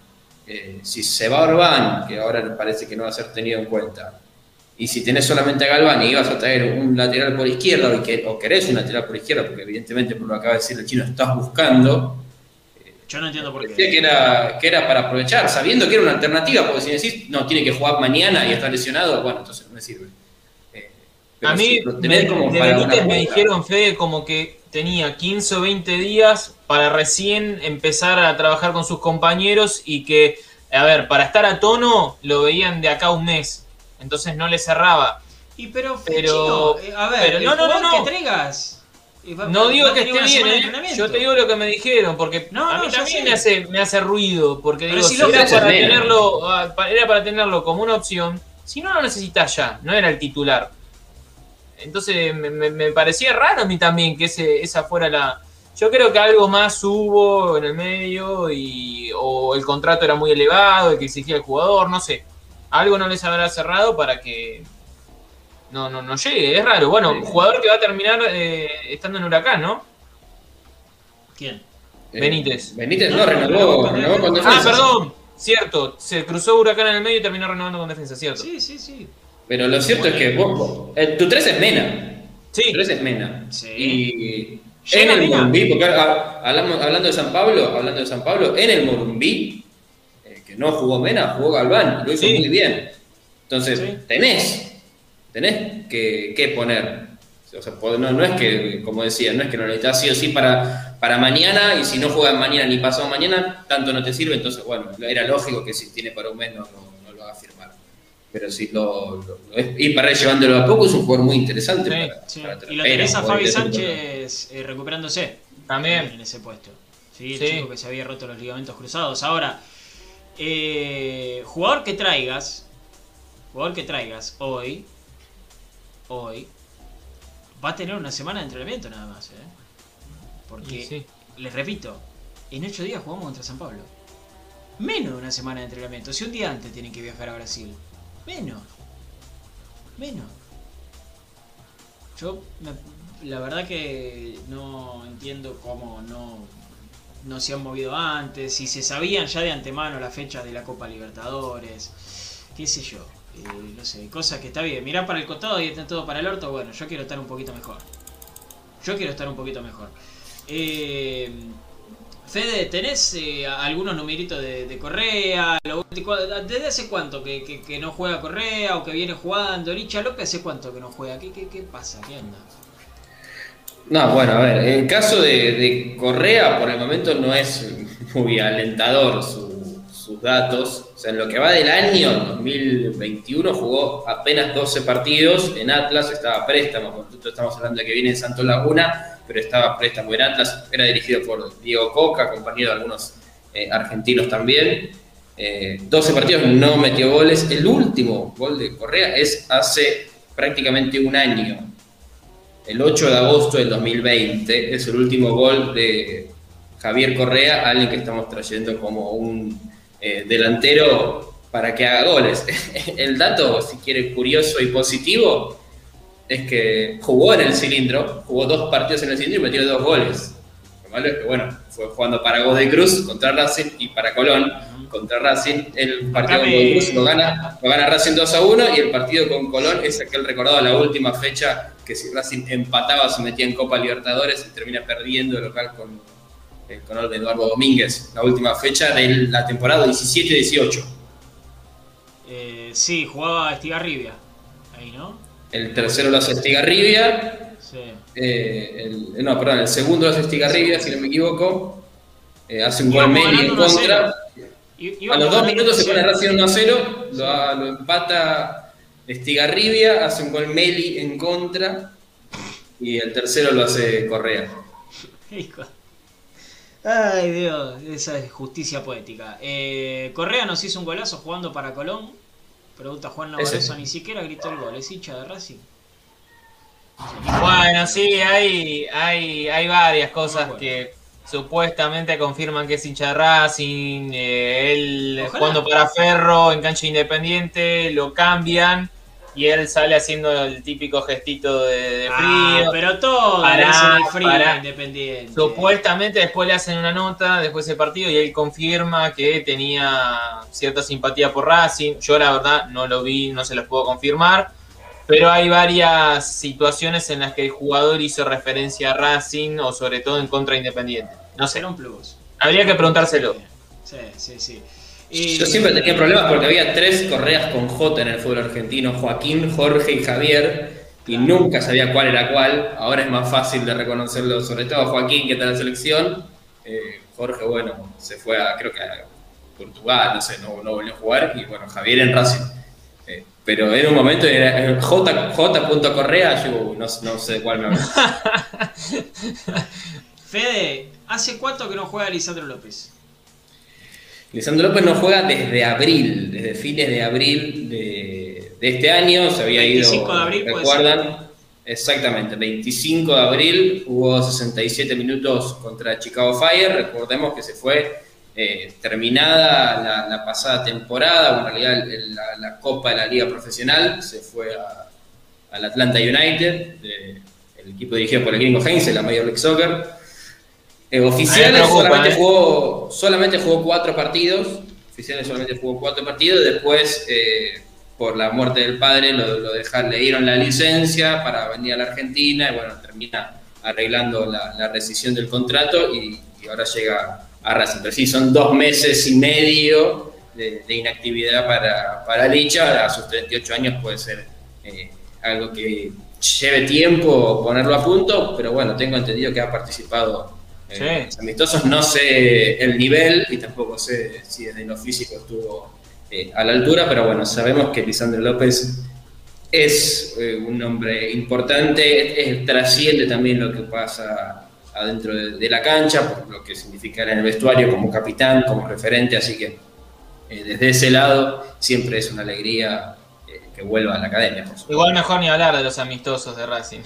C: eh, si se va Orbán, que ahora parece que no va a ser tenido en cuenta, y si tenés solamente a Galván y ibas a traer un lateral por izquierda o, que- o querés un lateral por izquierda, porque evidentemente por lo que acaba de decir el chino estás buscando,
A: Yo no entiendo por qué.
C: que era, que era para aprovechar, sabiendo que era una alternativa, porque si decís, no, tiene que jugar mañana y está lesionado, bueno, entonces no me sirve. Eh, pero
B: A mí,
C: tenés
B: de,
C: como
B: de Benítez me dijeron, Fede, como que tenía 15 o 20 días para recién empezar a trabajar con sus compañeros y que, a ver, para estar a tono lo veían de acá a un mes. Entonces no le cerraba.
A: Y pero,
B: Pero-
A: Chino, eh, a ver,
B: pero
A: el
B: no, no, no, no.
A: que traigas. va-
B: No digo que esté bien, ¿eh? yo te digo lo que me dijeron, porque
A: No,
B: a
A: no,
B: mí
A: ya
B: también me hace, me hace ruido, porque
A: Pero
B: digo,
A: si
B: era para, tenerlo, ah, era para tenerlo como una opción, si no lo necesitas ya, no era el titular. Entonces me, me- me parecía raro a mí también que ese, esa fuera la... Yo creo que algo más hubo en el medio y o el contrato era muy elevado, el que exigía el jugador, no sé. Algo no les habrá cerrado para que no, no, no llegue. Es raro. Bueno, un jugador que va a terminar eh, estando en Huracán, ¿no?
A: ¿Quién?
C: Eh,
B: Benítez.
C: Benítez
A: No,
C: no,
A: renovó
C: renovó,
A: con Defensa.
B: Ah,
C: defensa.
B: perdón. Cierto. Se cruzó Huracán en el medio y terminó renovando con defensa, cierto.
A: Sí, sí, sí.
C: Pero lo cierto es que vos, eh, tu 3 es Mena.
B: Sí.
C: Tu 3 es Mena.
A: Sí.
C: Y en el. Morumbí, porque ah, hablamos- hablando de San Pablo, hablando de San Pablo, en el Morumbí, que no jugó Mena, jugó Galván, y lo hizo
B: Sí.
C: muy bien. Entonces,
A: Sí.
C: tenés, tenés que, que poner. O sea, po- no, no es que, como decía, no es que lo necesitas sí o sí para, para mañana, y si no juegas mañana ni pasado mañana, tanto no te sirve, entonces, bueno, era lógico que si tiene para un mes no, no- no lo haga firmar. Pero si lo, lo- lo es- y para ir llevándolo a poco es un jugador muy interesante.
B: Sí,
C: para-
A: Sí.
C: para
A: Y lo tenés a Fabi
C: interesante.
A: Sánchez eh, recuperándose.
B: También.
A: En ese puesto. Sí, el
B: Sí.
A: chico que se había roto los ligamentos cruzados. Ahora, eh, jugador que traigas, jugador que traigas hoy, hoy, va a tener una semana de entrenamiento nada más. ¿eh? Porque,
B: sí.
A: les repito, en ocho días jugamos contra San Pablo. Menos de una semana de entrenamiento. Si un día antes tienen que viajar a Brasil. Menos. Menos. Yo, la verdad que no entiendo cómo no, no se han movido antes, si se sabían ya de antemano las fechas de la Copa Libertadores, qué sé yo, eh, no sé, cosas que está bien. Mirá para el costado y está todo para el orto, bueno, yo quiero estar un poquito mejor. Yo quiero estar un poquito mejor. Eh, Fede, ¿tenés eh, algunos numeritos de, de Correa? Lo ¿Desde hace cuánto que, que- que no juega Correa o que viene jugando? Licha López, ¿hace cuánto que no juega? ¿Qué, qué, qué pasa? ¿Qué onda?
C: No, bueno, a ver, en el caso de, Correa, por el momento no es muy alentador su- sus datos. O sea, en lo que va del año 2021 jugó apenas 12 partidos en Atlas, estaba préstamo, todo estamos hablando de que viene de Santo Laguna, pero estaba préstamo en Atlas, era dirigido por Diego Coca, compañero de algunos eh, argentinos también. Eh, 12 partidos, no metió goles. El último gol de Correa es hace prácticamente un año. El 8 de agosto del 2020 es el último gol de Javier Correa, alguien que estamos trayendo como un eh, delantero para que haga goles. El dato, si quiere, curioso y positivo, es que jugó en el cilindro, jugó dos partidos en el cilindro y metió dos goles. Lo malo es que, bueno, fue jugando para Godoy Cruz contra Racing y para Colón contra Racing. El partido con Godoy Cruz lo gana, lo gana Racing 2 a 1 y el partido con Colón es aquel recordado la última fecha que si Racing empataba se metía en Copa Libertadores y termina perdiendo el local con, eh, con el de Eduardo Domínguez, la última fecha de la temporada 17-18.
A: Eh, sí, jugaba Estigarribia. Ahí, ¿no?
C: El tercero lo hace Estigarribia.
A: Sí.
C: Eh, el- no, perdón, el segundo lo hace Estigarribia, si no me equivoco. Eh, hace un gol Meli en
A: ganando 1 a 0.
C: contra.
A: I-
C: A
A: íbamos
C: los dos minutos se
A: 1 a
C: pone
A: 0.
C: Racing 1 a 0, lo, lo empata Estigarribia, hace un gol Meli en contra y el tercero lo hace Correa.
A: Hijo. Ay, Dios, esa es justicia poética. Eh, Correa nos hizo un golazo jugando para Colón. Pregunta Juan. Navarro, ni siquiera gritó el gol, es hincha de Racing.
B: Bueno, sí, hay, hay, hay varias cosas
A: bueno.
B: que supuestamente confirman que es hincha de Racing. eh, él
A: Ojalá.
B: jugando para Ferro en cancha independiente, lo cambian y él sale haciendo el típico gestito de, de
A: Ah,
B: frío.
A: pero todo
B: Pará,
A: le hacen el frío
B: pará.
A: independiente.
B: Supuestamente después le hacen una nota después del partido y él confirma que tenía cierta simpatía por Racing. Yo la verdad no lo vi, no se los puedo confirmar. Pero hay varias situaciones en las que el jugador hizo referencia a Racing o sobre todo en contra de Independiente. No sé,
A: Será un plus.
B: habría que preguntárselo.
A: Sí, sí, sí. Y-
C: Yo siempre tenía problemas porque había tres correas con J en el fútbol argentino, Joaquín, Jorge y Javier, y nunca sabía cuál era cuál. Ahora es más fácil de reconocerlo, sobre todo Joaquín que está en la selección. Eh, Jorge, bueno, se fue a, creo que a Portugal, no sé, no, no volvió a jugar, y bueno, Javier en Racing. Pero en un momento era J, J. Correa, yo no, no sé de cuál me.
A: Fede, ¿hace cuánto que no juega Lisandro López?
C: Lisandro López no juega desde abril, desde fines de abril de, de este año, se había ido,
A: 25 de abril,
C: recuerdan, exactamente, 25 de abril, jugó 67 minutos contra Chicago Fire, recordemos que se fue eh, terminada la, la pasada temporada, en realidad el- la, la Copa de la Liga Profesional, se fue a- al Atlanta United, el equipo dirigido por el gringo Heinz, la Major League Soccer. Eh, oficiales
B: preocupa,
C: solamente,
B: eh.
C: jugó, solamente jugó cuatro partidos. Oficiales solamente jugó cuatro partidos. Después, eh, por la muerte del padre, lo, lo dejaron, le dieron la licencia para venir a la Argentina. Y bueno, termina arreglando la, la rescisión del contrato y, y ahora llega a Racing. Pero sí, son dos meses y medio de, de inactividad para, para Licha. A sus 38 años puede ser eh, algo que lleve tiempo ponerlo a punto, pero bueno, tengo entendido que ha participado en
B: Sí.
C: los amistosos. No sé el nivel y tampoco sé si desde lo físico estuvo eh, a la altura, pero bueno, sabemos que Lisandro López es eh, un hombre importante, es- trasciende también lo que pasa adentro de, de la cancha, por lo que significa en el vestuario como capitán, como referente, así que eh, desde ese lado siempre es una alegría eh, que vuelva a la academia. por supuesto.
B: Igual mejor ni hablar de los amistosos de Racing.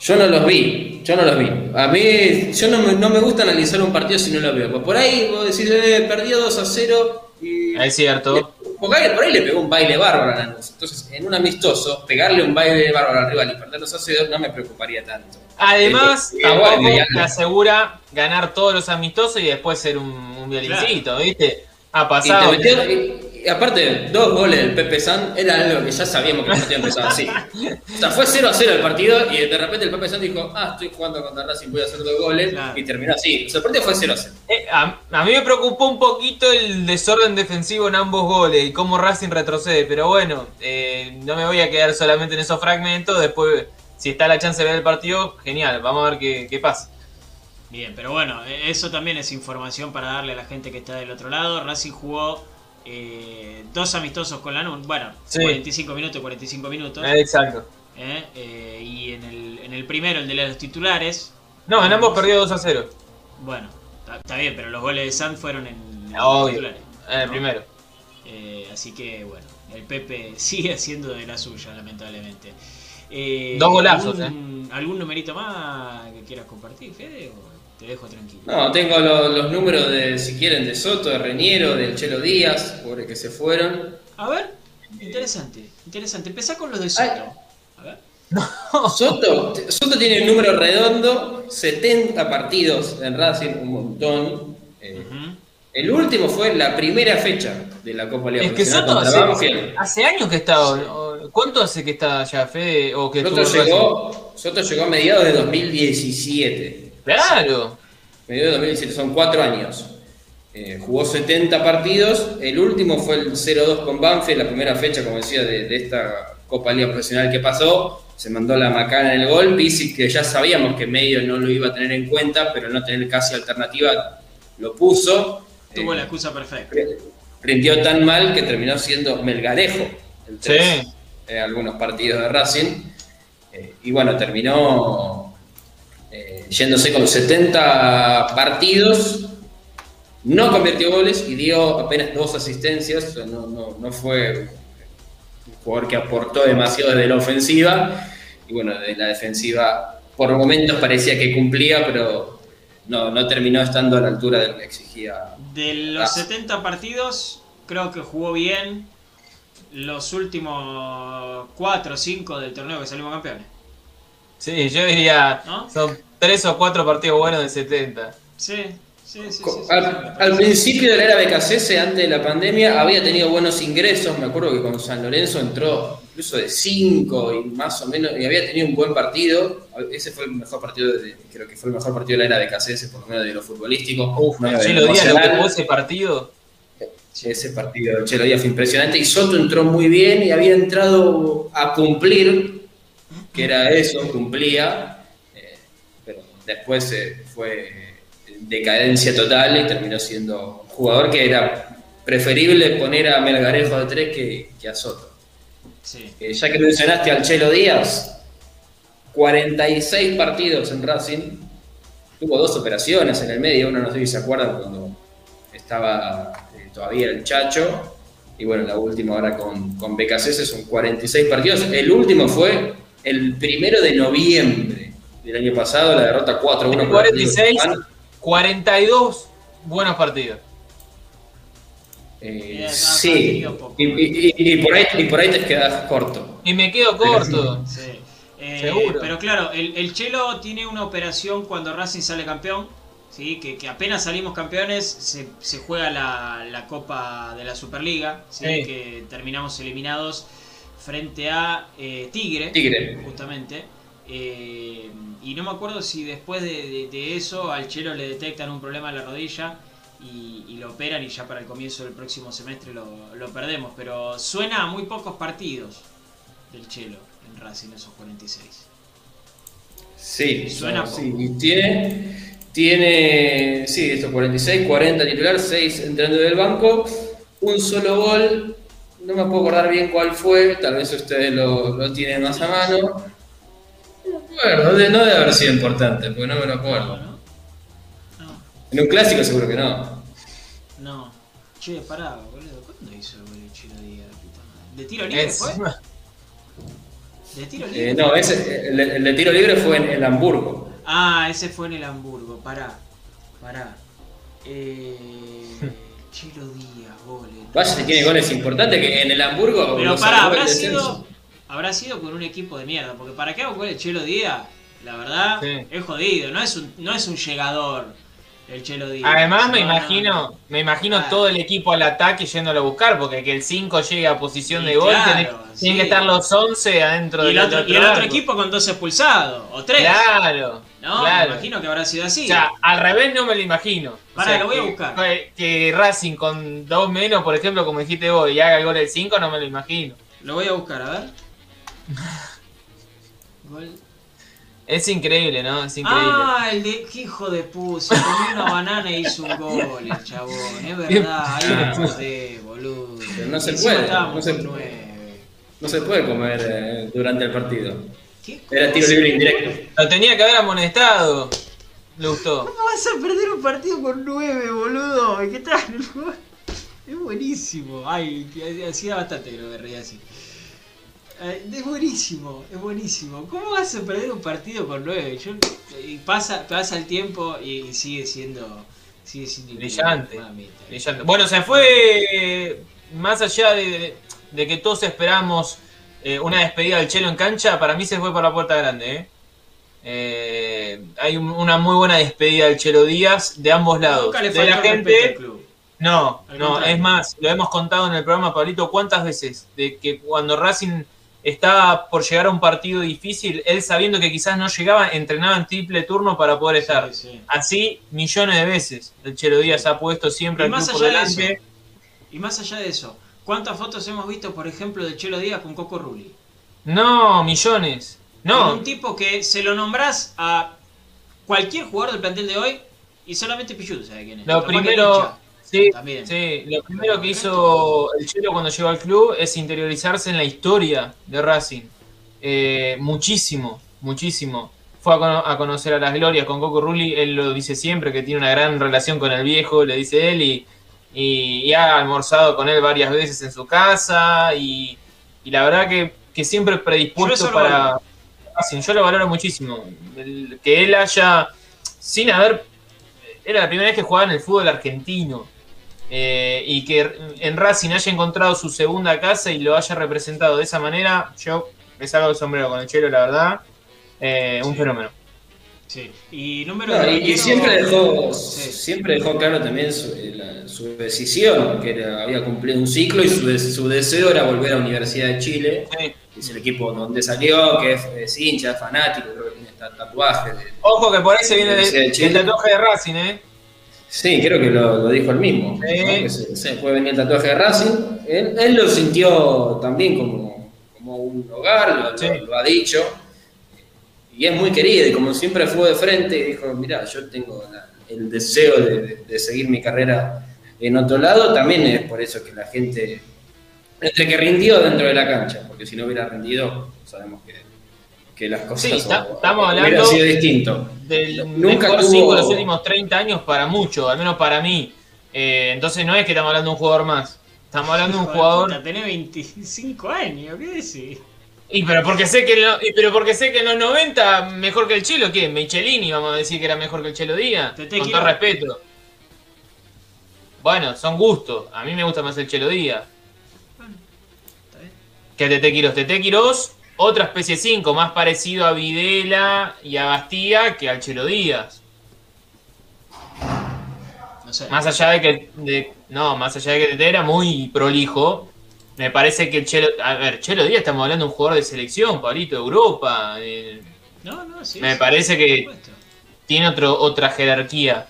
C: Yo no los vi, yo no los vi. A mí, yo no me, no me gusta analizar un partido si no lo veo. Por ahí vos decís, eh, perdió 2 a 0 y...
B: Es cierto.
C: Porque por ahí le pegó un baile bárbaro a Lanús. Entonces, en un amistoso, pegarle un baile bárbaro al rival y perder 2 a 0 no me preocuparía tanto.
B: Además,
C: Eh,
B: tampoco te asegura ganar todos los amistosos y después ser un, un violincito, ¿viste? Ha
C: Y, te
B: pasado.
C: metió- y- aparte, dos goles del Pepe San era algo que ya sabíamos que el partido empezaba así. O sea, fue 0 a 0 el partido y de repente el Pepe San dijo, ah, estoy jugando contra Racing, voy a hacer dos goles.
A: Claro.
C: Y terminó así. O sea, el partido fue 0 a 0.
B: Eh, a, a mí me preocupó un poquito el desorden defensivo en ambos goles y cómo Racing retrocede, pero bueno, eh, no me voy a quedar solamente en esos fragmentos. Después, si está la chance de ver el partido, genial, vamos a ver qué, qué pasa.
A: Bien, pero bueno, eh, eso también es información para darle a la gente que está del otro lado. Racing jugó eh, dos amistosos con Lanús, bueno,
B: Sí.
A: 45 minutos y 45 minutos.
B: Eh, exacto.
A: eh, eh, y en el, en el primero, el de los titulares,
B: No, en ambos perdió 2 a 0.
A: bueno, está- bien, pero los goles de Sand fueron en, en los titulares.
B: en el
A: ¿no?
B: primero.
A: Eh, así que bueno, el Pepe sigue haciendo de la suya, lamentablemente.
B: Dos golazos,
A: ¿algún, ¿Algún numerito más que quieras compartir, Fede? o- Te dejo tranquilo.
C: No, tengo lo- los números de, si quieren, de Soto, de Reñero, del Chelo Díaz, por que se fueron.
A: A ver, interesante, interesante. Empezá con los de Soto. A ver.
C: Soto, Soto tiene un número redondo, 70 partidos en Racing, un montón. Eh,
A: Ujú.
C: el último fue la primera fecha de la Copa Liga
B: Es que
C: Profesional
B: Soto
C: contra
B: hace,
C: Banfield.
B: hace años que está. o- o- ¿Cuánto hace que está ya, Fede? O que
C: Soto
B: estuvo en
C: llegó, Soto llegó a mediados de 2017.
B: Claro.
C: Mediados de 2017, son cuatro años. Eh, jugó 70 partidos, el último fue el 0-2 con Banfield, la primera fecha, como decía, de, de esta Copa Liga Profesional que pasó. Se mandó la macana en el gol, Pisic, que ya sabíamos que medio no lo iba a tener en cuenta, pero no tener casi alternativa, lo puso.
A: Tuvo
C: Eh,
A: la excusa perfecta.
C: rindió tan mal que terminó siendo Melgarejo el
B: Sí.
C: tres, eh, algunos partidos de Racing. Eh, y bueno, terminó eh, yéndose con 70 partidos. No convirtió goles y dio apenas dos asistencias. no, no- no fue un jugador que aportó demasiado desde la ofensiva. Y bueno, de la defensiva por momentos parecía que cumplía, pero no, no terminó estando a la altura de lo que exigía
A: De los
C: Racing.
A: 70 partidos, creo que jugó bien los últimos 4 o 5 del torneo que salimos campeones.
B: Sí, yo diría.
A: ¿No?
B: Son tres o cuatro partidos buenos de 70.
A: Sí, sí, sí. sí, sí, sí,
C: al, principio de la era BKCS, antes de la pandemia, había tenido buenos ingresos. Me acuerdo que con San Lorenzo entró incluso de 5 y más o menos, y había tenido un buen partido. Ese fue el mejor partido, de- creo que fue el mejor partido de la era BKCS, por lo menos de lo futbolístico.
B: Uf,
C: No,
B: el
C: de
B: Chelo
C: lo
B: Díaz lo que jugó ese partido.
C: Ese partido de Chelo Díaz fue impresionante y Soto entró muy bien y había entrado a cumplir, que era eso, cumplía, eh, pero después eh, fue decadencia total y terminó siendo un jugador que era preferible poner a Melgarejo de tres que, que a Soto.
A: Sí.
C: Eh, ya que mencionaste al Chelo Díaz, 46 partidos en Racing, tuvo dos operaciones en el medio, uno no sé si se acuerdan cuando estaba eh, todavía el Chacho, y bueno, la última ahora con, con BKCS son 46 partidos, el último fue el primero de noviembre del año pasado, la derrota 4-1 por Atlético
B: 46,
C: Tucumán.
B: 42 buenos partidos.
C: Eh, sí, y, y- y- y por ahí, y por ahí te quedas corto.
B: Y me quedo corto.
A: Sí. Eh,
B: Seguro.
A: Pero claro, el, el Chelo tiene una operación cuando Racing sale campeón. ¿sí? Que, que apenas salimos campeones se, se juega la, la Copa de la Superliga. ¿sí?
B: Sí.
A: Que terminamos eliminados frente a eh, Tigre.
C: Tigre.
A: Justamente. Eh, y no me acuerdo si después de, de- de eso al Chelo le detectan un problema en la rodilla y, y lo operan y ya para el comienzo del próximo semestre lo, lo perdemos. Pero suena a muy pocos partidos del Chelo en Racing esos 46.
C: Sí,
A: Suena
C: no,
A: poco.
C: sí, tiene, tiene, sí, estos 46, 40 titular, 6 entrando del banco, un solo gol, no me puedo acordar bien cuál fue, tal vez ustedes lo, lo tienen más a mano. No me acuerdo, de- no debe haber sido importante, porque no me lo acuerdo.
A: ¿no? No,
C: En un clásico seguro que no.
A: no. Che, pará, boludo. ¿Cuándo hizo el Chelo Díaz? ¿De tiro libre
B: Es-
A: fue? ¿De tiro libre?
C: Eh, no, ese, el, el de tiro libre fue en el Hamburgo.
A: Ah, ese fue en el Hamburgo. Pará, pará. Eh, Chelo Díaz, goles.
C: Vaya si tiene goles importantes, que en el Hamburgo...
A: Pero pará, habrá sido, habrá sido con un equipo de mierda. Porque para qué hago gol el Chelo Díaz, la verdad,
B: Sí.
A: es jodido. No es un, no es un llegador el Chelo Díaz.
B: Además me
A: No, no,
B: imagino,
A: no.
B: me imagino todo el equipo al ataque yéndolo a buscar, porque que el 5 llegue a posición de gol,
A: claro,
B: tiene-
A: sí.
B: tienen que estar los 11 adentro del
A: el otro, y el otro equipo con dos expulsados, o tres.
B: Claro,
A: No,
B: claro.
A: me imagino que habrá sido así.
B: O sea, al revés no me lo imagino. O sea,
A: lo voy a buscar.
B: Que, que Racing con dos menos, por ejemplo, como dijiste vos, y haga el gol del 5, no me lo imagino.
A: Lo voy a buscar, a ver. Gol.
B: Es increíble, ¿no? Es increíble.
A: Ah, el de. Qué hijo de puta. Comió una banana y hizo un gol, el chabón. Es verdad, ahí
B: Ah.
A: lo podés, boludo.
C: Pero no se puede, no se
A: con
C: puede.
A: nueve.
C: No se puede comer eh, durante el partido.
A: ¿Qué
C: Era tiro libre indirecto.
B: Lo tenía que haber amonestado. Le gustó.
A: ¿Cómo vas a perder un partido con nueve, boludo? ¿Qué tal? Es buenísimo. Ay, que hacía bastante que reía así. Eh, Es buenísimo, es buenísimo. ¿Cómo vas a perder un partido con 9? Yo, y pasa, pasa el tiempo y sigue siendo. Sigue siendo
B: Brillante. Brillante. Bueno, se fue más allá de, de que todos esperamos eh, una despedida del Chelo en cancha, para mí se fue por la puerta grande. ¿eh? Eh, hay un- una muy buena despedida del Chelo Díaz de ambos lados.
A: Nunca le
B: de la gente,
A: club.
B: no,
A: Al
B: no,
A: contrario.
B: es más, lo hemos contado en el programa, Pablito, cuántas veces, de que cuando Racing estaba por llegar a un partido difícil, él sabiendo que quizás no llegaba, entrenaba en triple turno para poder estar.
A: Sí, sí.
B: Así millones de veces. El Chelo Díaz ha puesto siempre al
A: más de
B: delante.
A: eso, Y más allá de eso, ¿cuántas fotos hemos visto, por ejemplo, de Chelo Díaz con Coco Rulli?
B: No, millones.
A: Con
B: No,
A: un tipo que se lo nombrás a cualquier jugador del plantel de hoy y solamente Pichut sabe quién es.
B: lo
A: Capaz
B: primero. Sí,
A: También.
B: sí, lo primero que hizo el Chelo cuando llegó al club es interiorizarse en la historia de Racing. Eh, muchísimo, muchísimo. Fue a, cono- a conocer a las glorias con Coco Rulli, él lo dice siempre, que tiene una gran relación con el viejo, le dice él, y, y- y ha almorzado con él varias veces en su casa, y, y la verdad que, que siempre
A: Yo
B: predispuesto para. Racing. Yo lo valoro muchísimo. El- que él haya, sin haber, era la primera vez que jugaba en el fútbol argentino. Eh, y que en Racing haya encontrado su segunda casa y lo haya representado de esa manera, yo me salgo el sombrero con el chelo, la verdad. Eh, Un
A: Sí.
B: fenómeno.
A: Sí. Y número
C: No, y, siempre dejó
A: Sí.
C: siempre dejó claro también su, eh, la- su decisión, que era- había cumplido un ciclo y su, su deseo era volver a la Universidad de Chile,
B: Sí.
C: que es el equipo donde salió, que es, es hincha, es fanático, creo que tiene hasta tatuajes. de-
B: Ojo que por ahí se viene el,
C: Chile.
B: el tatuaje de Racing, ¿eh?
C: Sí, creo que lo, lo dijo él mismo.
B: Sí.
C: ¿no? Que se, puede venir el tatuaje de Racing. Él, él lo sintió también como, como un hogar, lo, lo-
B: Sí.
C: lo ha dicho. Y es muy querido, y como siempre fue de frente, dijo, mira, yo tengo la- el deseo de, de- de seguir mi carrera en otro lado, también es por eso que la gente, entre que rindió dentro de la cancha, porque si no hubiera rendido, sabemos que, que las cosas
B: Sí, está-
C: o-
B: estamos
C: hubiera
B: hablando
C: sido distinto.
B: Del
C: Nunca
B: mejor
C: tuvo-
B: 5 de los últimos 30 años para mucho, al menos para mí. Eh, entonces no es que estamos hablando de un jugador más. Estamos hablando de un jugador.
A: puta, Tenés 25 años, ¿qué decís?
B: Y pero porque sé que en lo- y pero porque sé que en los 90 mejor que el Chelo, ¿qué? Michelini, vamos a decir que era mejor que el Chelo Díaz. Con todo respeto. Bueno, son gustos. A mí me gusta más el Chelo Díaz
A: Bueno, está bien.
B: que Tete Quiroz. Tete Quiroz, otra especie 5, más parecido a Videla y a Bastía que al Chelo Díaz.
A: No sé.
B: Más allá de que. de- no, más allá de que Tete era muy prolijo. Me parece que el Chelo. A ver, Chelo Díaz estamos hablando de un jugador de selección, Pablito, de Europa.
A: No, no, sí.
B: me
A: sí,
B: parece que tiene otro, otra jerarquía.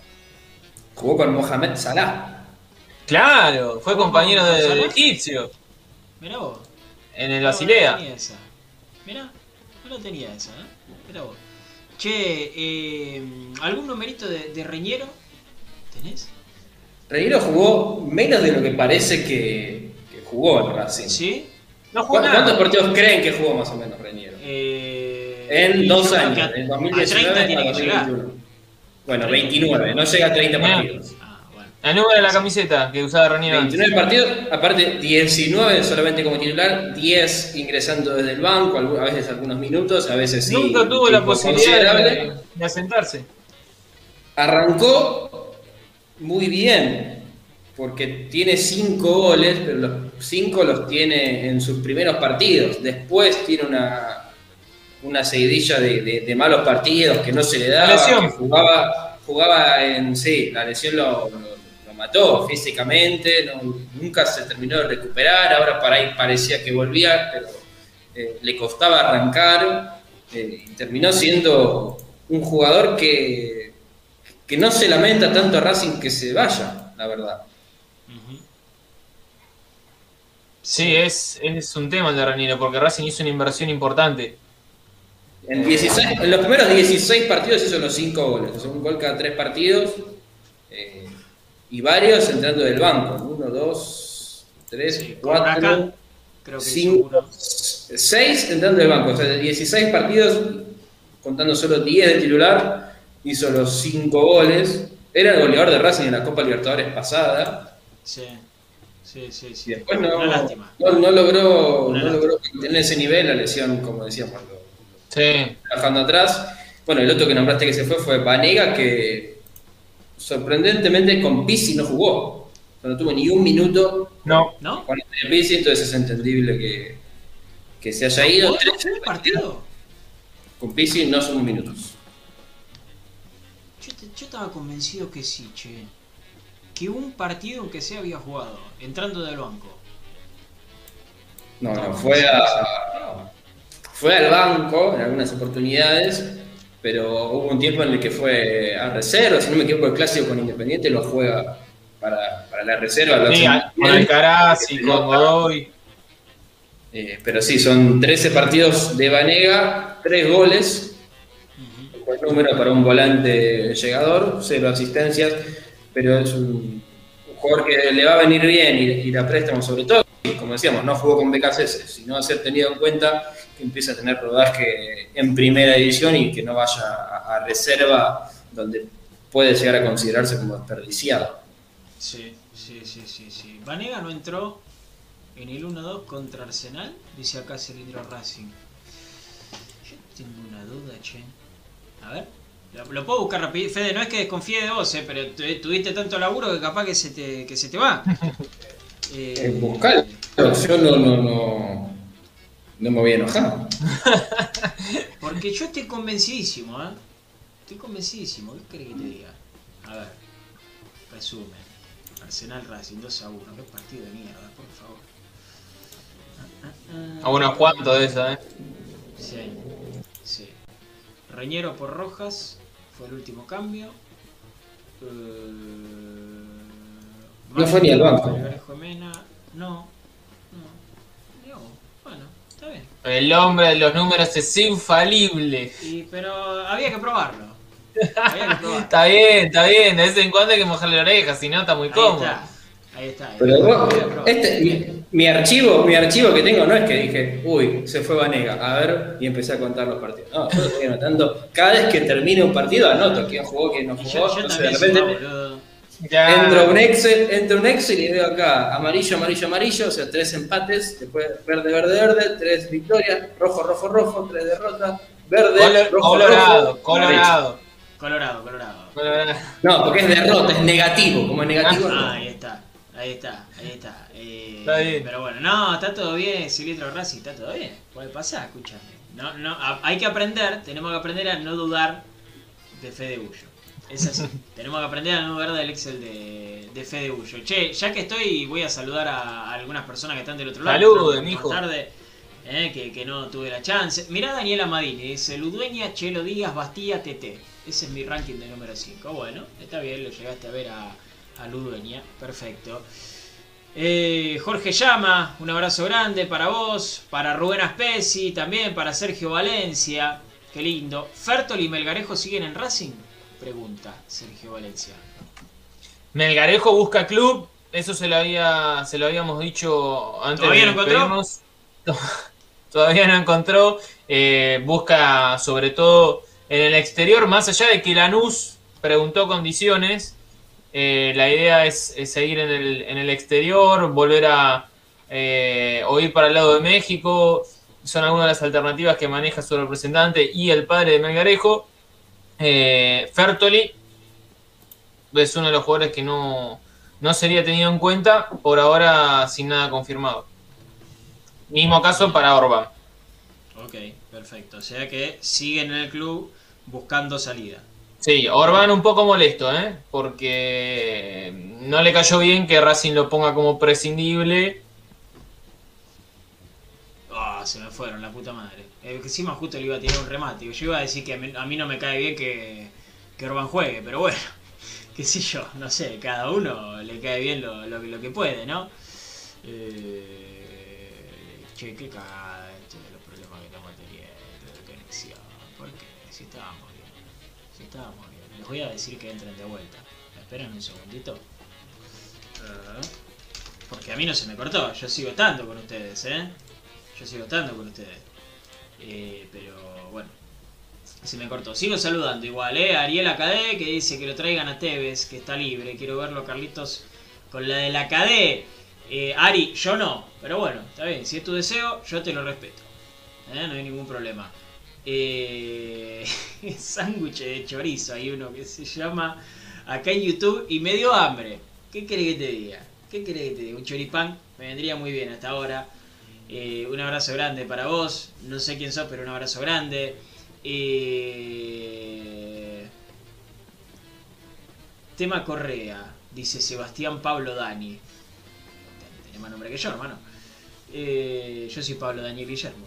C: Jugó con Mohamed Salah.
B: Claro, fue
A: ¿Cómo,
B: compañero del egipcio
A: Mirá vos.
B: en el
A: No,
B: Basilea.
A: No Mirá, no lo tenía esa, ¿eh? Vos. Che, eh, ¿algún numerito de, de Reñero? ¿Tenés?
C: Reguero jugó menos de lo que parece que, que jugó en Racing.
A: ¿Sí?
B: No jugó
C: ¿Cu-
B: nada.
C: ¿Cuántos partidos creen que jugó más o menos Reñero?
A: Eh,
C: En dos años,
A: que a-
C: en
A: a
C: 2019
A: 30 tiene
C: a
A: que llegar.
C: 2021. Bueno, 29, no llega a 30
B: Mirá.
C: partidos.
B: El número de la camiseta que usaba Raniero antes.
C: 29 partidos, aparte 19 solamente como titular, 10 ingresando desde el banco, a veces algunos minutos, a veces sí.
B: Nunca tuvo la posibilidad de, de asentarse.
C: Arrancó muy bien, porque tiene 5 goles, pero los 5 los tiene en sus primeros partidos. Después tiene una, una seguidilla de, de- de malos partidos que no se le daba,
B: La lesión.
C: que jugaba, jugaba en... Sí, la lesión lo- lo mató físicamente, no- nunca se terminó de recuperar, ahora para ahí parecía que volvía, pero eh, le costaba arrancar eh, y terminó siendo un jugador que, que no se lamenta tanto a Racing que se vaya, la verdad.
B: Sí, es, es un tema el de Raniero, porque Racing hizo una inversión importante.
C: En, 16, en los primeros 16 partidos hizo los 5 goles, o sea, un gol cada 3 partidos eh, y varios entrando del banco. 1, 2, 3,
A: Sí, con Huracán,
C: 4,
A: creo que
C: 5,
A: seguro.
C: 6 entrando del banco. O sea, de 16 partidos, contando solo 10 de titular, hizo los 5 goles. Era el goleador de Racing en la Copa Libertadores pasada.
A: Sí. Sí, sí,
C: Y
A: sí.
C: después no,
A: Una lástima.
C: no, no logró,
A: Una
C: no logró tener ese nivel, la lesión, como decíamos, lo-
B: Sí.
C: trabajando atrás. Bueno, el otro que nombraste que se fue fue Vanega, que sorprendentemente con Pizzi no jugó. O sea, No tuvo ni un minuto
B: No.
A: ¿No?
C: con el Pizzi, entonces es entendible que, que se haya ido.
A: ¿Jugó un partido?
C: Con Pizzi no son minutos.
A: Yo, te- yo estaba convencido que sí, che. Que un partido en que se había jugado, entrando del banco.
C: No, no, fue a, fue al banco en algunas oportunidades, pero hubo un tiempo en el que fue a reserva, si no me equivoco, el clásico con Independiente lo juega para, para la reserva.
B: Sí, con. Alcaraz y con Godoy.
C: Eh, pero sí, son 13 partidos de Vanega, 3 goles, un buen número para un volante llegador, 0 asistencias, pero es un, un jugador que le va a venir bien y, y la préstamo sobre todo. Y como decíamos, no jugó con BKCS, sino a ser tenido en cuenta que empieza a tener rodaje en primera división y que no vaya a, a reserva donde puede llegar a considerarse como desperdiciado.
A: Sí, sí, sí, sí, sí. Vanega no entró en el 1-2 contra Arsenal, dice acá Cilindro Racing. Yo tengo una duda, che. A ver, lo, lo puedo buscar rápido. Fede, no es que desconfíe de vos, eh, pero tu- tuviste tanto laburo que capaz que se te, que se te va. Eh,
C: Eh, buscalo. Yo no, no, no, no me voy a enojar.
A: Porque yo estoy convencidísimo, ¿eh? Estoy convencidísimo. ¿Qué crees que te diga? A ver, resumen. Arsenal Racing 2 a 1. Qué partido de mierda, por favor. Ah, ah, ah.
B: A unos cuantos de eso, ¿eh?
A: Sí, sí. Reñero por Rojas fue el último cambio. Eh,
C: No fue ni al banco.
A: Mena. No. Digamos, bueno, está bien.
B: El hombre de los números es infalible.
A: Y, pero había que probarlo. Había que probarlo.
B: Está bien, está bien. De vez en cuando hay que mojarle la oreja, si no está muy
A: Ahí
B: cómodo.
A: está. Ahí está.
C: Pero vos, este, mi, mi archivo, mi archivo que tengo no es que dije, uy, se fue Vanega, a ver, y empecé a contar los partidos. No, yo estoy anotando, cada vez que termine un partido anoto quién jugó, quién no jugó.
A: yo, yo
C: entonces de repente.
B: Ya.
C: entro a un Excel, entro a un Excel y veo acá amarillo, amarillo, amarillo, o sea, tres empates, después verde, verde, verde, tres victorias, rojo, rojo, rojo, tres derrotas, verde,
B: Colo-
C: rojo,
B: colorado,
C: rojo,
B: colorado.
A: Colorado, colorado.
B: colorado.
C: No, porque es derrota, es negativo, como es negativo.
A: Ah,
C: no.
A: ahí está, ahí está, ahí está. Eh,
B: Está bien.
A: Pero bueno, no, está todo bien, Cilindro Racing, está todo bien. Puede pasar, escúchame. No, no, hay que aprender, tenemos que aprender a no dudar de Fede Bullo. Es así. tenemos que aprender a no dudar del Excel de, de Fede Bullo. Che, ya que estoy, voy a saludar a, algunas personas que están del otro lado. Más
B: mijo.
A: tarde, eh, que, que no tuve la chance. Mirá Daniela Madini, dice Ludueña, Chelo Díaz, Bastía, TT. Ese es mi ranking de número 5. Bueno, está bien, lo llegaste a ver a, a Ludueña. Perfecto. Eh, Jorge Llama, un abrazo grande para vos, para Rubén Aspesi, también para Sergio Valencia, qué lindo. ¿Fertol y Melgarejo siguen en Racing? Pregunta Sergio Valencia.
B: Melgarejo busca club. Eso se lo había, se lo habíamos dicho antes
A: ¿Todavía
B: de
A: no encontró?
B: Todavía no encontró. Eh, busca sobre todo en el exterior, más allá de que Lanús preguntó condiciones. eh, la idea es, es seguir en el, en el exterior, volver a eh, o ir para el lado de México. Son algunas de las alternativas que maneja su representante y el padre de Melgarejo. Eh, Fertoli es uno de los jugadores que no, no sería tenido en cuenta, por ahora sin nada confirmado. Mismo caso para Orban.
A: Ok, perfecto. O sea que siguen en el club buscando salida.
B: Sí, Orban un poco molesto, ¿eh? porque no le cayó bien que Racing lo ponga como prescindible.
A: Ah, se me fueron, la puta madre. Eh, encima justo le iba a tirar un remate. Yo iba a decir que a mí, a mí no me cae bien que, que Orban juegue, pero bueno, qué sé yo, no sé, cada uno le cae bien lo, lo, que- lo que puede, ¿no? Eh, che, qué cagada esto de los problemas que estamos teniendo de conexión. ¿Por qué? Si estábamos bien. Si estábamos bien. Les voy a decir que entren de vuelta. ¿Me esperan un segundito? Eh, porque a mí no se me cortó, yo sigo estando con ustedes, ¿eh? Yo sigo estando con ustedes. Eh, pero bueno, se me cortó. Sigo saludando igual, ¿eh? Ariel Acadé que dice que lo traigan a Tevez, que está libre. Quiero verlo, Carlitos, con la de la Acadé. Eh, Ari, yo no. Pero bueno, está bien. Si es tu deseo, yo te lo respeto. ¿Eh? No hay ningún problema. Eh, sándwich de chorizo. Hay uno que se llama acá en YouTube y me dio hambre. ¿Qué querés que te diga? ¿Qué querés que te diga? Un choripán me vendría muy bien hasta ahora. Eh, un abrazo grande para vos. No sé quién sos, pero un abrazo grande. Eh, tema Correa, dice Sebastián Pablo Dani. Tiene más nombre que yo, hermano. Eh, yo soy Pablo Daniel Guillermo.